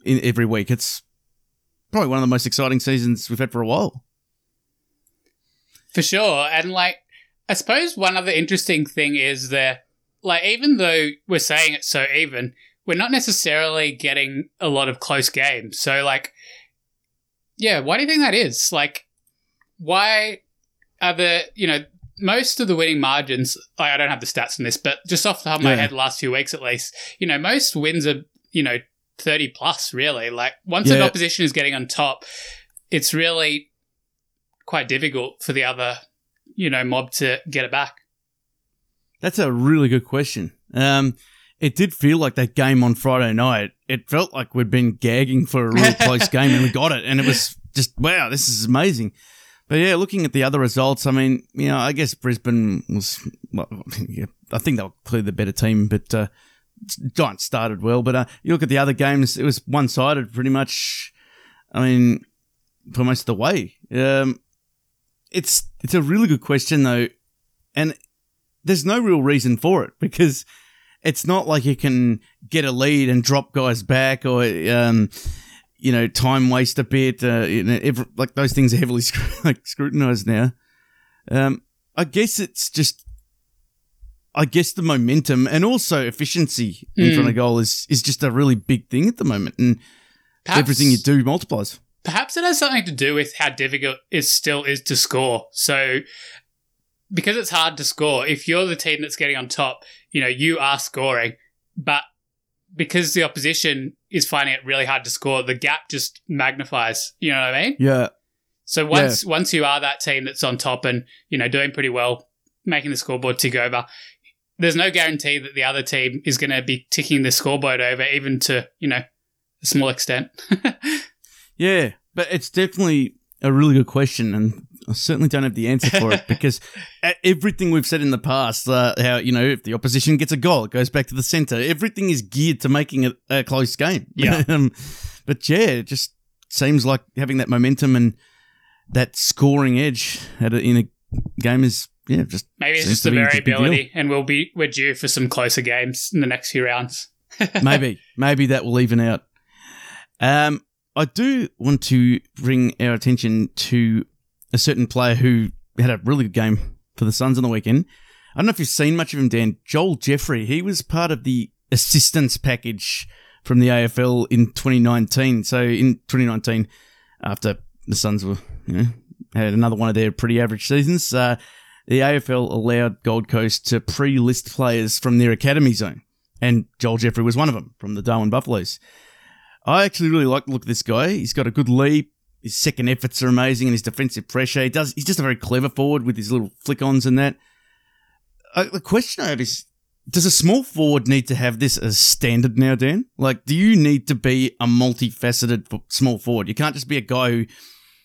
Speaker 1: in every week. It's probably one of the most exciting seasons we've had for a while.
Speaker 2: For sure. And like, I suppose one other interesting thing is that, like, even though we're saying it's so even, we're not necessarily getting a lot of close games. So, like, yeah, why do you think that is? Like, why are the, you know, most of the winning margins, I don't have the stats on this, but just off the top of my
Speaker 1: Yeah.
Speaker 2: head, last few weeks at least, you know, most wins are, you know, 30 plus, really. Like, once an opposition is getting on top, it's really quite difficult for the other, you know, mob to get it back.
Speaker 1: That's a really good question. Um, it did feel like that game on Friday night. It felt like we'd been gagging for a really close game, and we got it. And it was just wow, this is amazing. But yeah, looking at the other results, I mean, you know, I guess Brisbane was. Well, yeah, I think they were clearly the better team, but uh, Giants started well. But uh, you look at the other games; it was one-sided pretty much. I mean, for most of the way. Um, it's it's a really good question though, and there's no real reason for it because it's not like you can get a lead and drop guys back or um, you know time waste a bit. Uh, you know, ever, like those things are heavily like scrutinized now. Um, I guess it's just. I guess the momentum and also efficiency in
Speaker 2: Mm.
Speaker 1: front of goal is, is just a really big thing at the moment, and
Speaker 2: Perhaps,
Speaker 1: everything you do multiplies.
Speaker 2: Perhaps it has something to do with how difficult it still is to score. So, because it's hard to score, if you're the team that's getting on top, you know, you are scoring, but because the opposition is finding it really hard to score, the gap just magnifies. You know what I mean?
Speaker 1: Yeah,
Speaker 2: So once once you are that team that's on top and you know doing pretty well, making the scoreboard tick over, there's no guarantee that the other team is going to be ticking the scoreboard over, even to you know a small extent.
Speaker 1: yeah, but it's definitely a really good question, and I certainly don't have the answer for it because everything we've said in the past, uh, how you know if the opposition gets a goal, it goes back to the centre. Everything is geared to making it a close game.
Speaker 2: Yeah.
Speaker 1: um, but yeah, it just seems like having that momentum and that scoring edge at a, in a game is yeah just
Speaker 2: maybe it's just the variability, and we'll be we're due for some closer games in the next few rounds.
Speaker 1: maybe maybe that will even out. Um, I do want to bring our attention to a certain player who had a really good game for the Suns on the weekend. I don't know if you've seen much of him, Dan. Joel Jeffrey. He was part of the assistance package from the AFL in 2019. So in 2019, after the Suns were, you know, had another one of their pretty average seasons, uh, the AFL allowed Gold Coast to pre-list players from their academy zone, and Joel Jeffrey was one of them from the Darwin Buffaloes. I actually really like the look of this guy. He's got a good leap. His second efforts are amazing, and his defensive pressure. He does. He's just a very clever forward with his little flick-ons and that. Uh, the question I have is: Does a small forward need to have this as standard now, Dan? Like, do you need to be a multifaceted small forward? You can't just be a guy who,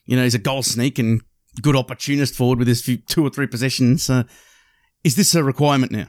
Speaker 1: you know, is a goal sneak and good opportunist forward with his few, two or three possessions. Uh, is this a requirement now?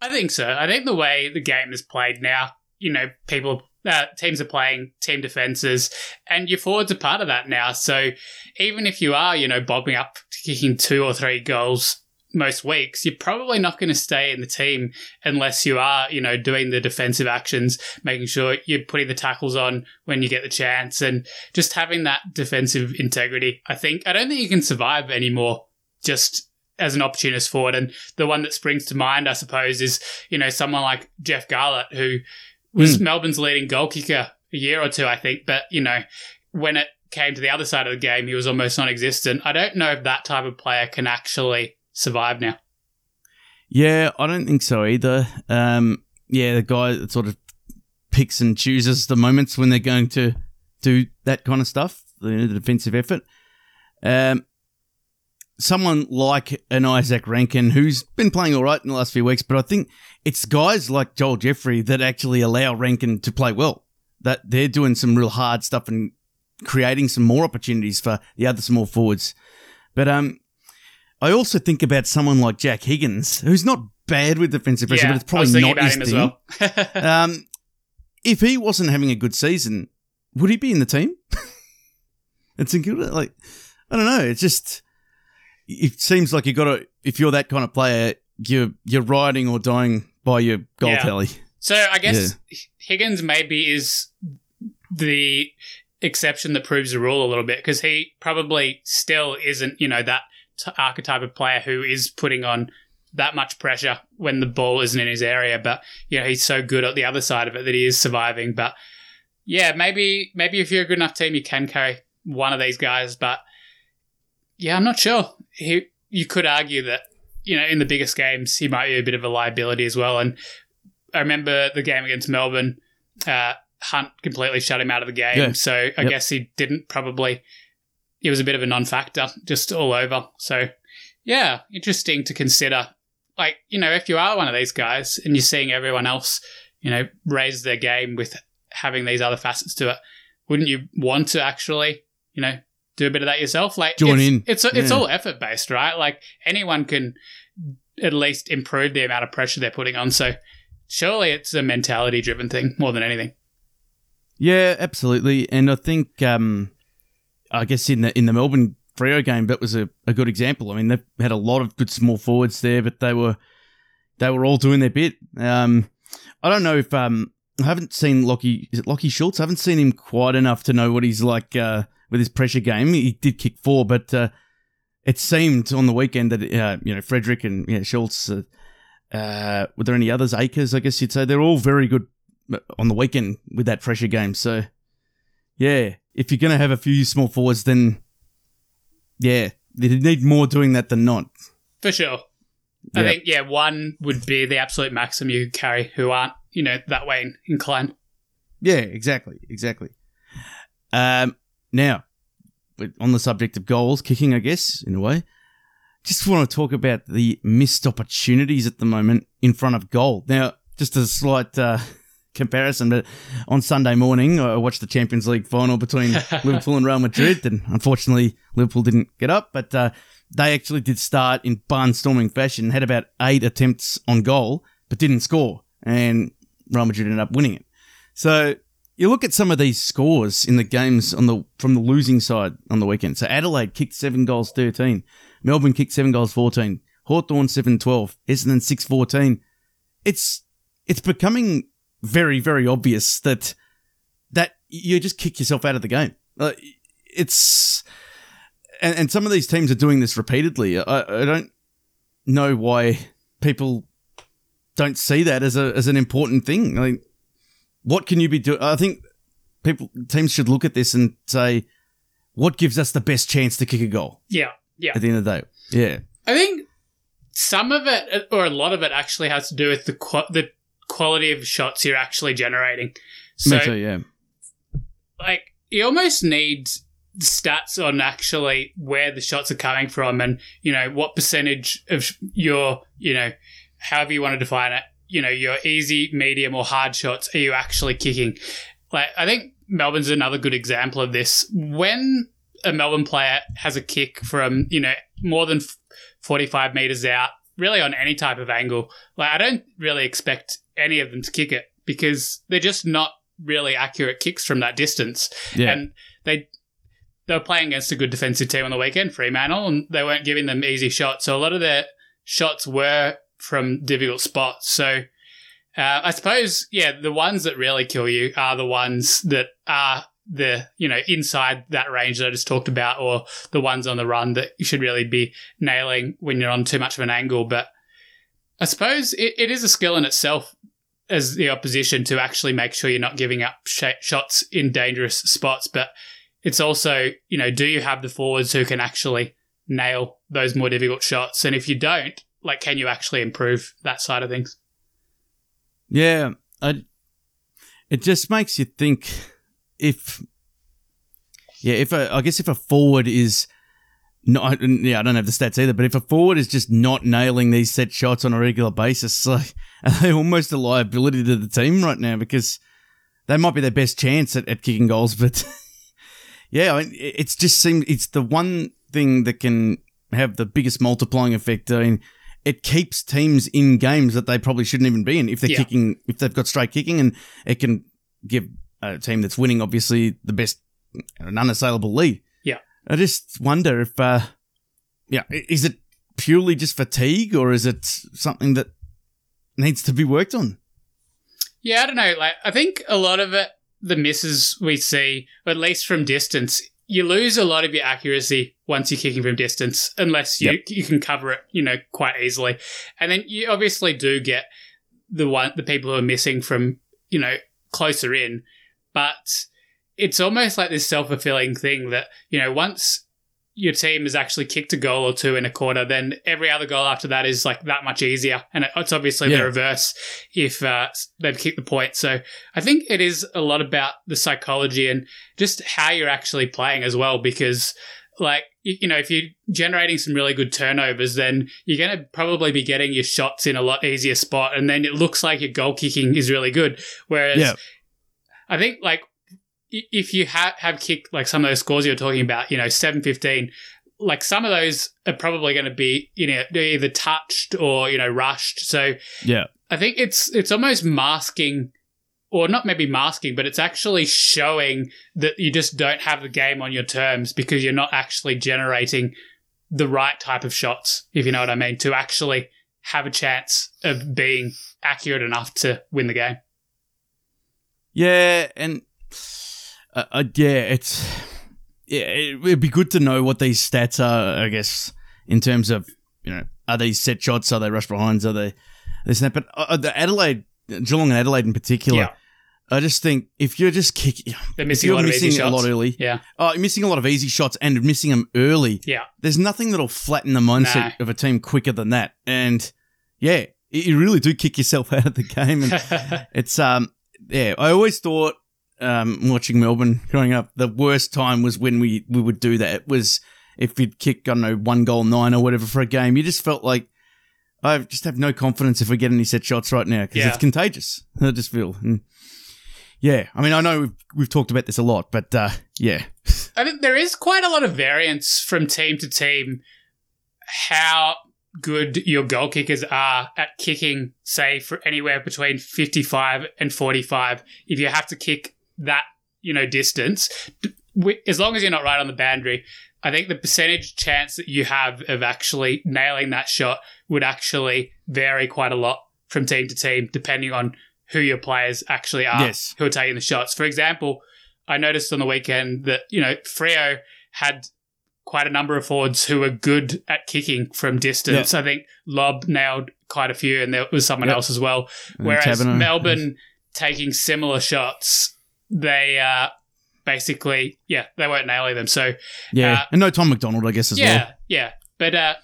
Speaker 2: I think so. I think the way the game is played now, you know, people uh, teams are playing team defenses, and your forwards are part of that now. So even if you are, you know, bobbing up kicking two or three goals most weeks, you're probably not going to stay in the team unless you are, you know, doing the defensive actions, making sure you're putting the tackles on when you get the chance, and just having that defensive integrity. I think I don't think you can survive anymore just as an opportunist forward. And the one that springs to mind, I suppose, is you know someone like Jeff Garlett who was mm. Melbourne's leading goal kicker a year or two, I think. But, you know, when it came to the other side of the game, he was almost non existent. I don't know if that type of player can actually survive now.
Speaker 1: Yeah, I don't think so either. Um, yeah, the guy that sort of picks and chooses the moments when they're going to do that kind of stuff, the, the defensive effort. Um, someone like an Izak Rankine who's been playing all right in the last few weeks, but I think it's guys like Joel Jeffrey that actually allow Rankine to play well. That they're doing some real hard stuff and creating some more opportunities for the other small forwards. But um, I also think about someone like Jack Higgins, who's not bad with defensive pressure,
Speaker 2: yeah,
Speaker 1: but it's probably not his
Speaker 2: thing.
Speaker 1: Well. um, if he wasn't having a good season, would he be in the team? it's a good, like I don't know. It's just it seems like you got to if you're that kind of player, you're you're riding or dying by your goal yeah. tally.
Speaker 2: So I guess yeah. Higgins maybe is the exception that proves the rule a little bit because he probably still isn't you know that t- archetype of player who is putting on that much pressure when the ball isn't in his area but you know he's so good at the other side of it that he is surviving but yeah maybe maybe if you're a good enough team you can carry one of these guys but yeah, I'm not sure. He, you could argue that you know in the biggest games he might be a bit of a liability as well. And I remember the game against Melbourne, uh, Hunt completely shut him out of the game. Yeah. So I yep. guess he didn't probably. It was a bit of a non-factor, just all over. So yeah, interesting to consider. Like you know, if you are one of these guys and you're seeing everyone else, you know, raise their game with having these other facets to it, wouldn't you want to actually, you know, do a bit of that yourself. Like
Speaker 1: join
Speaker 2: it's,
Speaker 1: in.
Speaker 2: It's it's yeah. all effort based, right? Like anyone can at least improve the amount of pressure they're putting on. So surely it's a mentality driven thing more than anything.
Speaker 1: Yeah, absolutely. And I think um, I guess in the in the Melbourne Freo game that was a, a good example. I mean they've had a lot of good small forwards there, but they were they were all doing their bit. Um, I don't know if um, I haven't seen Lachie. Is it Lachie Schultz? I haven't seen him quite enough to know what he's like uh, with his pressure game. He did kick four, but uh, it seemed on the weekend that uh, you know Frederick and yeah, Schultz. Uh, uh, were there any others? Acres, I guess you'd say they're all very good uh, on the weekend with that pressure game. So yeah, if you're gonna have a few small forwards, then yeah, they need more doing that than not.
Speaker 2: For sure. I think yeah, one would be the absolute maximum you could carry who aren't you know that way inclined.
Speaker 1: Yeah, exactly, exactly. Um, now, on the subject of goals, kicking, I guess, in a way, just want to talk about the missed opportunities at the moment in front of goal. Now, just a slight uh, comparison, but on Sunday morning, I watched the Champions League final between Liverpool and Real Madrid, and unfortunately, Liverpool didn't get up, but uh, they actually did start in barnstorming fashion, had about eight attempts on goal, but didn't score, and Real Madrid ended up winning it. So you look at some of these scores in the games on the from the losing side on the weekend. So Adelaide kicked seven goals, thirteen. Melbourne kicked seven goals, fourteen. Hawthorn 7-12. Essendon 6-14. It's it's becoming very very obvious that that you just kick yourself out of the game. Uh, it's and, and some of these teams are doing this repeatedly. I, I don't know why people don't see that as a as an important thing. I mean, what can you be doing? I think people teams should look at this and say, what gives us the best chance to kick a goal
Speaker 2: Yeah, yeah.
Speaker 1: at the end of the day? Yeah,
Speaker 2: I think some of it, or a lot of it, actually has to do with the qu- the quality of shots you're actually generating. So,
Speaker 1: me too. Yeah,
Speaker 2: like, you almost need stats on actually where the shots are coming from, and you know what percentage of your, you know, however you want to define it, you know, your easy, medium, or hard shots are you actually kicking? Like, I think Melbourne's another good example of this. When a Melbourne player has a kick from, you know, more than 45 meters out, really on any type of angle, like, I don't really expect any of them to kick it because they're just not really accurate kicks from that distance.
Speaker 1: yeah,
Speaker 2: And they they were playing against a good defensive team on the weekend, Fremantle, and they weren't giving them easy shots. So a lot of their shots were from difficult spots. So uh, I suppose, yeah, the ones that really kill you are the ones that are the you know inside that range that I just talked about, or the ones on the run that you should really be nailing when you're on too much of an angle. But I suppose it, it is a skill in itself as the opposition to actually make sure you're not giving up sh- shots in dangerous spots. But it's also, you know, do you have the forwards who can actually nail those more difficult shots? And if you don't, like, can you actually improve that side of things?
Speaker 1: yeah. I, it just makes you think if, yeah, if a, I guess if a forward is not, yeah, I don't have the stats either, but if a forward is just not nailing these set shots on a regular basis, like, are they almost a liability to the team right now because they might be their best chance at, at kicking goals, but yeah, I mean, it- it's just seems it's the one thing that can have the biggest multiplying effect. I mean, it keeps teams in games that they probably shouldn't even be in if they're
Speaker 2: Yeah.
Speaker 1: kicking, if they've got straight kicking, and it can give a team that's winning obviously the best, an unassailable lead.
Speaker 2: Yeah.
Speaker 1: I just wonder if, uh, yeah, is it purely just fatigue or is it something that needs to be worked on?
Speaker 2: Yeah, I don't know. Like, I think a lot of it, the misses we see, at least from distance, you lose a lot of your accuracy once you're kicking from distance, unless you you can cover it, you know, quite easily. And then you obviously do get the one the people who are missing from you know closer in, but it's almost like this self fulfilling thing that you know once your team has actually kicked a goal or two in a quarter, then every other goal after that is like that much easier. And it's obviously
Speaker 1: Yeah.
Speaker 2: the reverse if uh, they've kicked the point. So I think it is a lot about the psychology and just how you're actually playing as well. Because, like, you, know, if you're generating some really good turnovers, then you're going to probably be getting your shots in a lot easier spot. And then it looks like your goal kicking is really good. Whereas
Speaker 1: Yeah.
Speaker 2: I think, like, if you ha- have kicked like some of those scores you're talking about, you know, 7 15, like some of those are probably going to be, you know, either touched or, you know, rushed. So
Speaker 1: Yeah.
Speaker 2: I think it's it's almost masking or not maybe masking, but it's actually showing that you just don't have the game on your terms because you're not actually generating the right type of shots, if you know what I mean, to actually have a chance of being accurate enough to win the game.
Speaker 1: Yeah, and uh, uh, yeah, it's yeah, it, would be good to know what these stats are. I guess in terms of you know, are these set shots? Are they rush behinds? Are they this and that? But uh, the Adelaide, Geelong and Adelaide in particular,
Speaker 2: Yeah.
Speaker 1: I just think if you're just kicking,
Speaker 2: They're missing
Speaker 1: you're
Speaker 2: a lot of
Speaker 1: missing
Speaker 2: easy
Speaker 1: a lot early,
Speaker 2: Yeah.
Speaker 1: oh, missing a lot of easy shots and missing them early.
Speaker 2: Yeah.
Speaker 1: There's nothing that'll flatten the mindset
Speaker 2: No.
Speaker 1: of a team quicker than that. And yeah, you- you really do kick yourself out of the game. And it's um yeah, I always thought um watching Melbourne growing up, the worst time was when we we would do that. It was if he'd kick, I don't know, one goal nine or whatever for a game. You just felt like I just have no confidence if we get any set shots right now because
Speaker 2: Yeah.
Speaker 1: it's contagious. I just feel. And yeah, I mean, I know we've, we've talked about this a lot, but uh, yeah,
Speaker 2: I think there is quite a lot of variance from team to team how good your goal kickers are at kicking, say, for anywhere between 55 and 45. If you have to kick that, you know, distance, as long as you're not right on the boundary, I think the percentage chance that you have of actually nailing that shot would actually vary quite a lot from team to team, depending on who your players actually are
Speaker 1: Yes.
Speaker 2: who are taking the shots. For example, I noticed on the weekend that, you know, Freo had quite a number of forwards who were good at kicking from distance. I think Lobb nailed quite a few, and there was someone
Speaker 1: Yep.
Speaker 2: else as well.
Speaker 1: And
Speaker 2: Whereas. Melbourne taking similar shots, they uh, basically, yeah, they weren't nailing them. So,
Speaker 1: yeah,
Speaker 2: Uh,
Speaker 1: and no Tom McDonald, I guess as
Speaker 2: yeah,
Speaker 1: well.
Speaker 2: yeah. Yeah. But uh,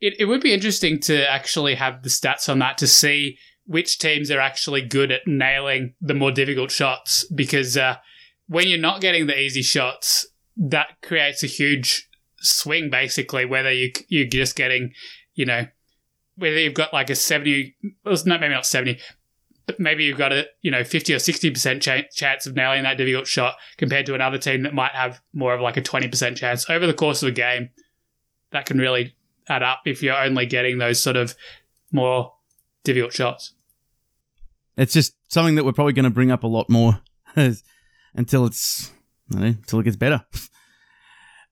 Speaker 2: it, it would be interesting to actually have the stats on that to see which teams are actually good at nailing the more difficult shots because uh, when you're not getting the easy shots, that creates a huge swing basically, whether you, you're just getting, you know, whether you've got like a 70, well, it's maybe not 70, but maybe you've got a, you know, 50 or 60% ch- chance of nailing that difficult shot compared to another team that might have more of like a 20% chance over the course of a game that can really add up if you're only getting those sort of more difficult shots.
Speaker 1: It's just something that we're probably going to bring up a lot more until it's know, until it gets better.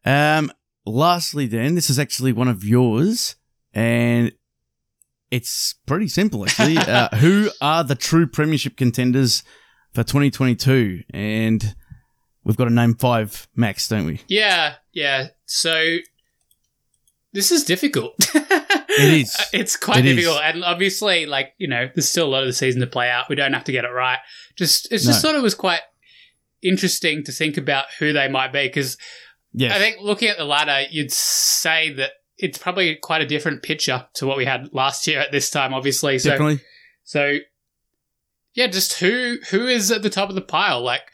Speaker 1: Um, lastly, then this is actually one of yours, and it's pretty simple actually. uh, who are the true premiership contenders for 2022? And we've got to name five max, don't we?
Speaker 2: Yeah, yeah. So this is difficult.
Speaker 1: It is.
Speaker 2: It's quite
Speaker 1: It is.
Speaker 2: difficult, and obviously, like you know, there's still a lot of the season to play out. We don't have to get it right. Just it's just
Speaker 1: No.
Speaker 2: sort of was quite interesting to think about who they might be because
Speaker 1: Yes.
Speaker 2: I think looking at the ladder, you'd say that it's probably quite a different picture to what we had last year at this time. Obviously, so
Speaker 1: definitely.
Speaker 2: So, yeah, just who who is at the top of the pile? Like,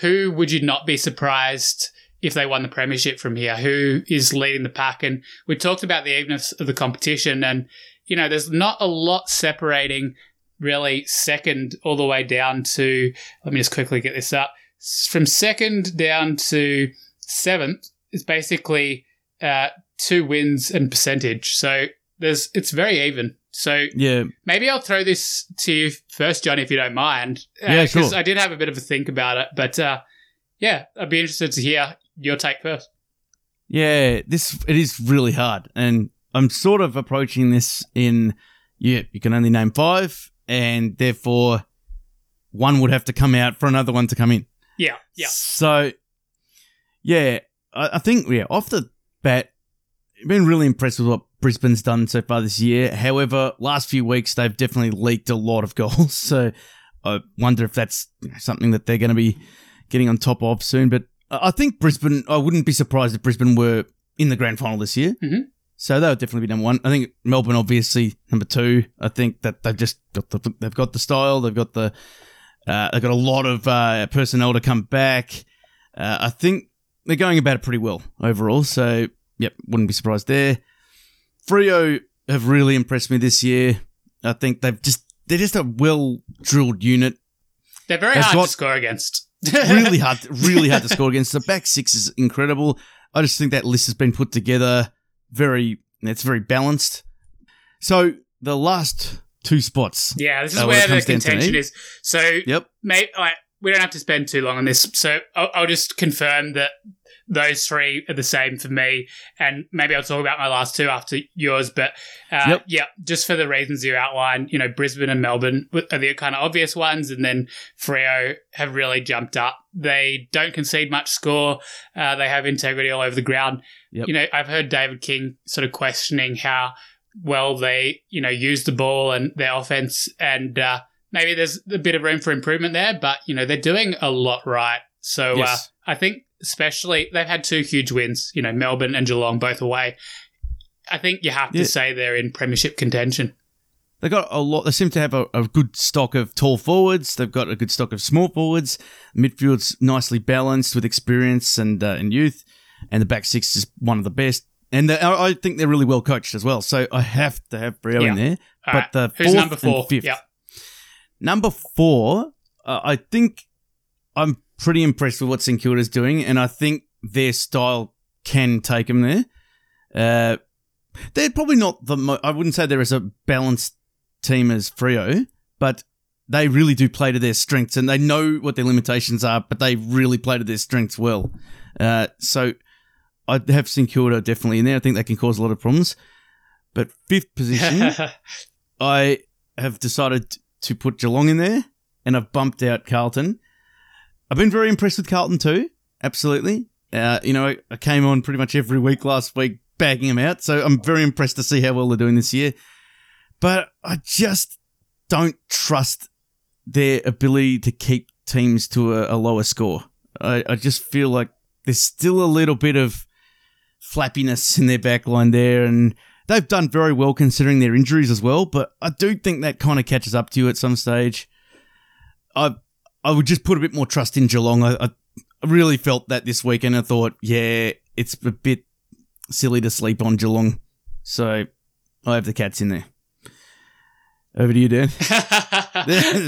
Speaker 2: who would you not be surprised if they won the premiership from here? Who is leading the pack? And we talked about the evenness of the competition, and you know, there's not a lot separating really second all the way down to. Let me just quickly get this up. From second down to seventh is basically uh, two wins and percentage. So there's it's very even. So
Speaker 1: Yeah.
Speaker 2: Maybe I'll throw this to you first, Johnny, if you don't mind.
Speaker 1: Yeah, sure.
Speaker 2: I did have a bit of a think about it, but uh, yeah, I'd be interested to hear your take first.
Speaker 1: Yeah, this it is really hard, and I'm sort of approaching this in yeah, you can only name five, and therefore one would have to come out for another one to come in.
Speaker 2: Yeah, yeah,
Speaker 1: So yeah, I, I think yeah, off the bat, been really impressed with what Brisbane's done so far this year. However, last few weeks they've definitely leaked a lot of goals, so I wonder if that's something that they're going to be getting on top of soon. But I think Brisbane. I wouldn't be surprised if Brisbane were in the grand final this year.
Speaker 2: Mhm.
Speaker 1: So that would definitely be number one. I think Melbourne, obviously, number two. I think that they've just got the they've got the style. They've got the uh, they've got a lot of uh, personnel to come back. Uh, I think they're going about it pretty well overall. So yep, wouldn't be surprised there. Freo have really impressed me this year. I think they've just they're just a well drilled unit.
Speaker 2: they're very
Speaker 1: They've
Speaker 2: hard to score against.
Speaker 1: Really hard, really hard to score against. The back six is incredible. I just think that list has been put together very. It's very balanced. So the last two spots.
Speaker 2: Yeah, this is
Speaker 1: Uh,
Speaker 2: where the
Speaker 1: comes down to
Speaker 2: contention is. So,
Speaker 1: Yep.
Speaker 2: mate, like, we don't have to spend too long on this. So, I'll, I'll just confirm that those three are the same for me, and maybe I'll talk about my last two after yours. But uh,
Speaker 1: Yep.
Speaker 2: yeah, just for the reasons you outlined, you know, Brisbane and Melbourne are the kind of obvious ones, and then Freo have really jumped up. They don't concede much score. Uh, they have integrity all over the ground.
Speaker 1: Yep.
Speaker 2: You know, I've heard David King sort of questioning how well they, you know, use the ball and their offense, and uh, maybe there's a bit of room for improvement there. But you know, they're doing a lot right. So uh,
Speaker 1: Yes.
Speaker 2: I think, especially, they've had two huge wins. You know, Melbourne and Geelong both away. I think you have to
Speaker 1: Yeah.
Speaker 2: say they're in premiership contention.
Speaker 1: They've got a lot. They seem to have a, a good stock of tall forwards. They've got a good stock of small forwards. Midfield's nicely balanced with experience and uh, and youth. and the back six is one of the best. And the, I think they're really well coached as well. So I have to have Freo
Speaker 2: Yeah.
Speaker 1: in there.
Speaker 2: All
Speaker 1: but
Speaker 2: right.
Speaker 1: the fourth
Speaker 2: number
Speaker 1: and
Speaker 2: four?
Speaker 1: fifth.
Speaker 2: Yep.
Speaker 1: Number four, uh, I think I'm pretty impressed with what St Kilda's doing, and I think their style can take them there. Uh, they're probably not the. Mo- I wouldn't say they're as a balanced team as Freo, but they really do play to their strengths, and they know what their limitations are, but they really play to their strengths well. Uh, so I have St Kilda definitely in there. I think they can cause a lot of problems. But fifth position, I have decided to put Geelong in there, and I've bumped out Carlton. I've been very impressed with Carlton too. Absolutely. Uh, you know, I, came on pretty much every week last week bagging them out, so I'm very impressed to see how well they're doing this year. But I just don't trust their ability to keep teams to a, a lower score. I, I just feel like there's still a little bit of flappiness in their backline there, and they've done very well considering their injuries as well. But I do think that kind of catches up to you at some stage. I I would just put a bit more trust in Geelong. I, I really felt that this weekend. I thought, yeah, it's a bit silly to sleep on Geelong, so I have the Cats in there. Over to you, Dan.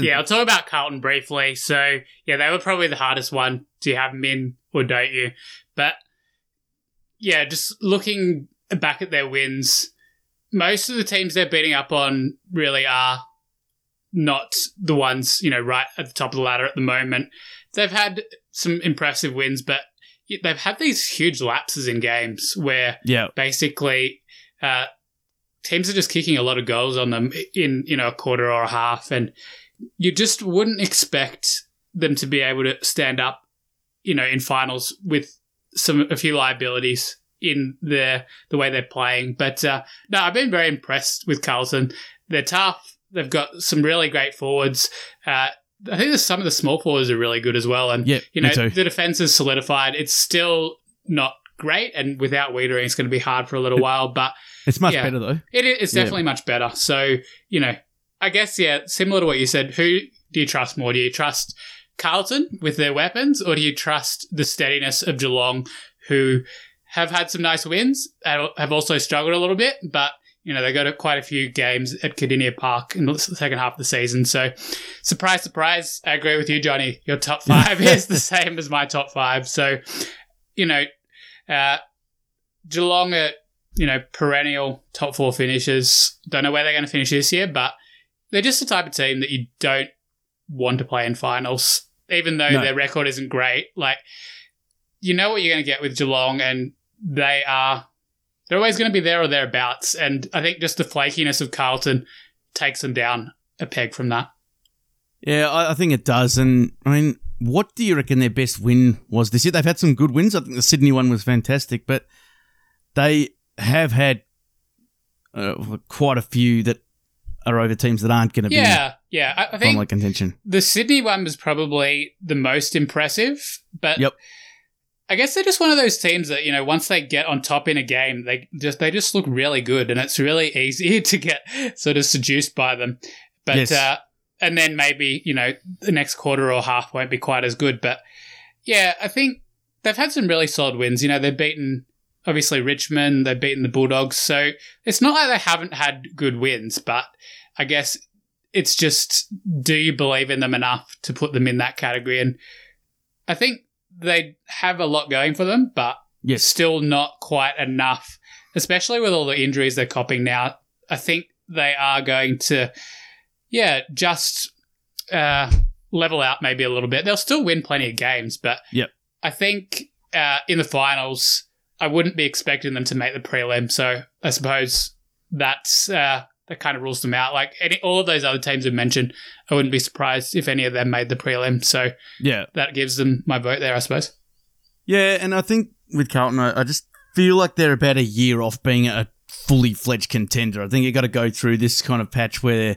Speaker 2: yeah, I'll talk about Carlton briefly. So, yeah, they were probably the hardest one. Do you have them in or don't you? But, yeah, just looking back at their wins, most of the teams they're beating up on really are not the ones, you know, right at the top of the ladder at the moment. They've had some impressive wins, but they've had these huge lapses in games where
Speaker 1: Yeah,
Speaker 2: basically uh, teams are just kicking a lot of goals on them in you know a quarter or a half, and you just wouldn't expect them to be able to stand up, you know, in finals with some a few liabilities in their the way they're playing. But uh, no, I've been very impressed with Carlton. They're tough. They've got some really great forwards. Uh, I think some of the small forwards are really good as well, and
Speaker 1: yeah,
Speaker 2: you know the defense is solidified. It's still not great, and without Weitering, it's going to be hard for a little while. But
Speaker 1: It's much
Speaker 2: yeah.
Speaker 1: better though.
Speaker 2: it is
Speaker 1: Yeah.
Speaker 2: definitely much better. So you know, I guess yeah, similar to what you said. Who do you trust more? Do you trust Carlton with their weapons, or do you trust the steadiness of Geelong, who have had some nice wins, and have also struggled a little bit, but you know they got a- quite a few games at Kardinia Park in the second half of the season. So, surprise, surprise, I agree with you, Johnny. Your top five is the same as my top five. So, you know, uh, Geelong are you know perennial top four finishers. Don't know where they're going to finish this year, but they're just the type of team that you don't want to play in finals, even though
Speaker 1: No.
Speaker 2: their record isn't great. Like, you know what you're going to get with Geelong, and they are they're always going to be there or thereabouts. And I think just the flakiness of Carlton takes them down a peg from that.
Speaker 1: Yeah, I, I think it does. And I mean, what do you reckon their best win was this year? They've had some good wins. I think the Sydney one was fantastic, but they have had uh, quite a few that are over teams that aren't going to be
Speaker 2: Yeah, yeah. I, I think
Speaker 1: contention.
Speaker 2: the Sydney one was probably the most impressive, but
Speaker 1: Yep.
Speaker 2: I guess they're just one of those teams that you know once they get on top in a game, they just they just look really good, and it's really easy to get sort of seduced by them. But
Speaker 1: Yes.
Speaker 2: uh, and then maybe you know the next quarter or half won't be quite as good. But yeah, I think they've had some really solid wins. You know, they've beaten obviously Richmond, they've beaten the Bulldogs, so it's not like they haven't had good wins. But I guess it's just do you believe in them enough to put them in that category? And I think they have a lot going for them, but
Speaker 1: Yes.
Speaker 2: still not quite enough, especially with all the injuries they're copping now. I think they are going to, yeah, just uh, level out maybe a little bit. They'll still win plenty of games, but
Speaker 1: Yep.
Speaker 2: I think uh, in the finals, I wouldn't be expecting them to make the prelim. So I suppose that's uh, that kind of rules them out. Like any, all of those other teams we mentioned, I wouldn't be surprised if any of them made the prelim. So
Speaker 1: Yeah.
Speaker 2: that gives them my vote there, I suppose.
Speaker 1: Yeah, and I think with Carlton, I, I just feel like they're about a year off being a fully fledged contender. I think you got to go through this kind of patch where,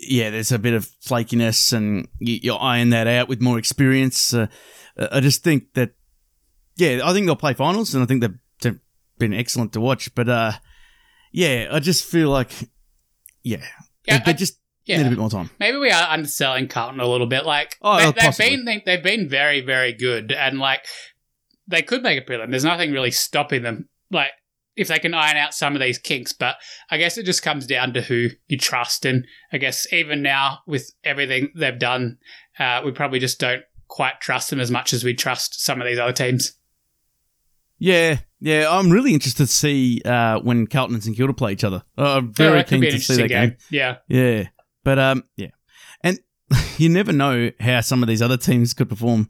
Speaker 1: yeah, there's a bit of flakiness, and you, you iron that out with more experience. Uh, I just think that, yeah, I think they'll play finals, and I think they've, they've been excellent to watch. But uh, yeah, I just feel like, yeah,
Speaker 2: Yeah,
Speaker 1: they,
Speaker 2: I-
Speaker 1: just
Speaker 2: Yeah,
Speaker 1: need a bit more time.
Speaker 2: maybe we are underselling Carlton a little bit. Like
Speaker 1: Oh,
Speaker 2: they, they've
Speaker 1: possibly.
Speaker 2: been they, they've been very very good, and like they could make a prelim. There's nothing really stopping them. Like if they can iron out some of these kinks, but I guess it just comes down to who you trust. And I guess even now with everything they've done, uh, we probably just don't quite trust them as much as we trust some of these other teams.
Speaker 1: Yeah, yeah, I'm really interested to see uh, when Carlton and St Kilda play each other. Uh, I'm very
Speaker 2: Yeah,
Speaker 1: keen to see that
Speaker 2: interesting
Speaker 1: game.
Speaker 2: Yeah.
Speaker 1: Yeah, but um, yeah, and you never know how some of these other teams could perform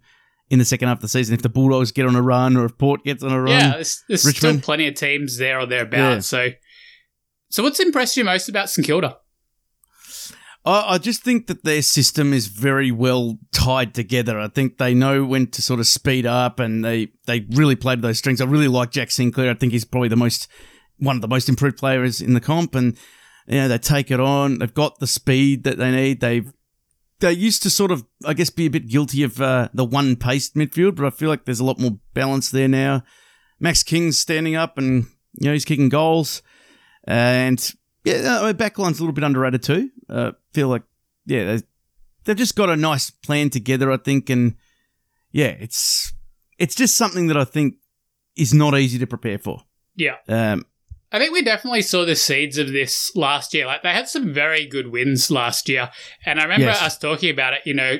Speaker 1: in the second half of the season if the Bulldogs get on a run or if Port gets on a run.
Speaker 2: Yeah, there's, there's still plenty of teams there or thereabouts.
Speaker 1: Yeah.
Speaker 2: So, so what's impressed you most about St Kilda?
Speaker 1: I, I just think that their system is very well tied together. I think they know when to sort of speed up, and they they really played those strings. I really like Jack Sinclair. I think he's probably the most one of the most improved players in the comp, and you know they take it on. They've got the speed that they need. They've they used to sort of, I guess, be a bit guilty of uh, the one paced midfield, but I feel like there's a lot more balance there now. Max King's standing up, and you know he's kicking goals, and yeah, uh, backline's a little bit underrated too. Uh, feel like yeah, they- they've just got a nice plan together, I think, and yeah, it's it's just something that I think is not easy to prepare for.
Speaker 2: Yeah.
Speaker 1: Um,
Speaker 2: I think we definitely saw the seeds of this last year. Like they had some very good wins last year, and I remember
Speaker 1: Yes.
Speaker 2: us talking about it. You know,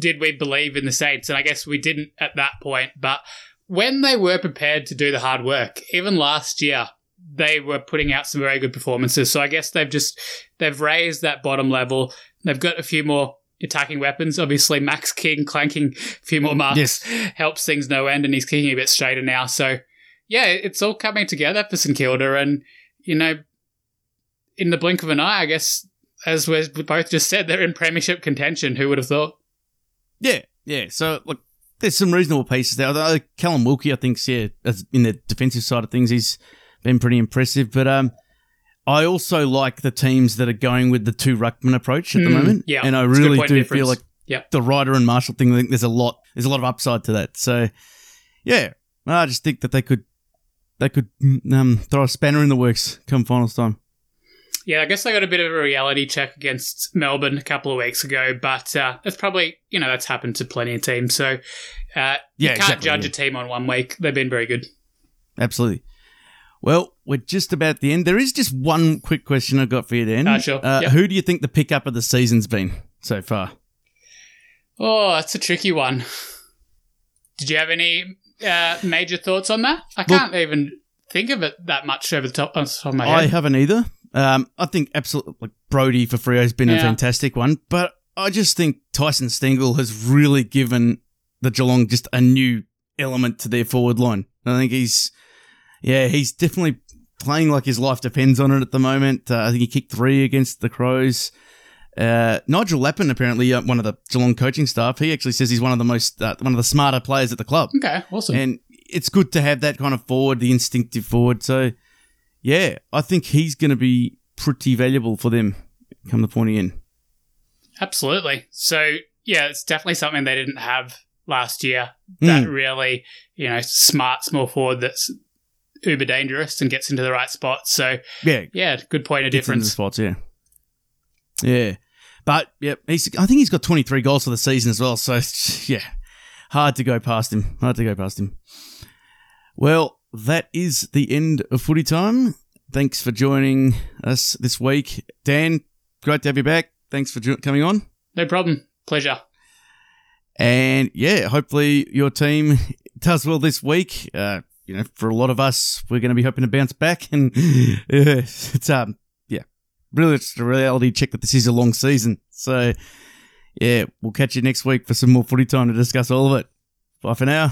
Speaker 2: did we believe in the Saints? And I guess we didn't at that point. But when they were prepared to do the hard work, even last year, they were putting out some very good performances. So I guess they've just they've raised that bottom level. They've got a few more attacking weapons. Obviously, Max King clanking a few more marks
Speaker 1: Yes.
Speaker 2: helps things no end, and he's kicking a bit straighter now. So yeah, it's all coming together for St Kilda, and you know, in the blink of an eye, I guess, as we both just said, they're in premiership contention. Who would have thought?
Speaker 1: yeah, yeah. So look, there's some reasonable pieces there. Although Callum Wilkie, I think, yeah, in the defensive side of things, he's been pretty impressive. But um, I also like the teams that are going with the two ruckman approach at the
Speaker 2: Mm,
Speaker 1: moment.
Speaker 2: yeah,
Speaker 1: and I
Speaker 2: it's a good
Speaker 1: really do
Speaker 2: of
Speaker 1: feel like
Speaker 2: Yep.
Speaker 1: the Ryder and Marshall thing. I think there's a lot, there's a lot of upside to that. So yeah, I just think that they could, they could um, throw a spanner in the works come finals time.
Speaker 2: Yeah, I guess I got a bit of a reality check against Melbourne a couple of weeks ago, but uh, that's probably you know that's happened to plenty of teams. So uh, you can't
Speaker 1: exactly,
Speaker 2: judge
Speaker 1: yeah.
Speaker 2: a team on one week. They've been very good.
Speaker 1: Absolutely. Well, we're just about the end. There is just one quick question I've got for you, Dan.
Speaker 2: Ah, sure.
Speaker 1: Uh,
Speaker 2: Yep.
Speaker 1: Who do you think the pickup of the season's been so far?
Speaker 2: Oh, that's a tricky one. Did you have any uh, major thoughts on that? I can't even think of it that much over the top, on top of my head.
Speaker 1: I haven't either. Um, I think absolutely like Brody for Freo has been a fantastic one, but I just think Tyson Stengel has really given the Geelong just a new element to their forward line. I think he's, yeah, he's definitely playing like his life depends on it at the moment. Uh, I think he kicked three against the Crows. Uh, Nigel Lappin, apparently uh, one of the Geelong coaching staff, he actually says he's one of the most, uh, one of the smarter players at the club.
Speaker 2: okay, awesome.
Speaker 1: And it's good to have that kind of forward, the instinctive forward. So, yeah, I think he's going to be pretty valuable for them come the pointy end.
Speaker 2: Absolutely. So yeah, it's definitely something they didn't have last year. That
Speaker 1: Mm.
Speaker 2: really, you know, smart small forward that's uber dangerous and gets into the right spot. So
Speaker 1: Yeah,
Speaker 2: yeah, good point of
Speaker 1: gets into the
Speaker 2: difference.
Speaker 1: spots. Yeah, yeah, but yeah, he's. I think he's got twenty three goals for the season as well. So yeah, hard to go past him. Hard to go past him. Well, that is the end of footy time. Thanks for joining us this week, Dan. Great to have you back. Thanks for jo- coming on.
Speaker 2: No problem. Pleasure.
Speaker 1: And yeah, hopefully your team does well this week. Uh, you know, for a lot of us, we're going to be hoping to bounce back. And it's um, yeah, really, it's a reality check that this is a long season. So yeah, we'll catch you next week for some more footy time to discuss all of it. Bye for now.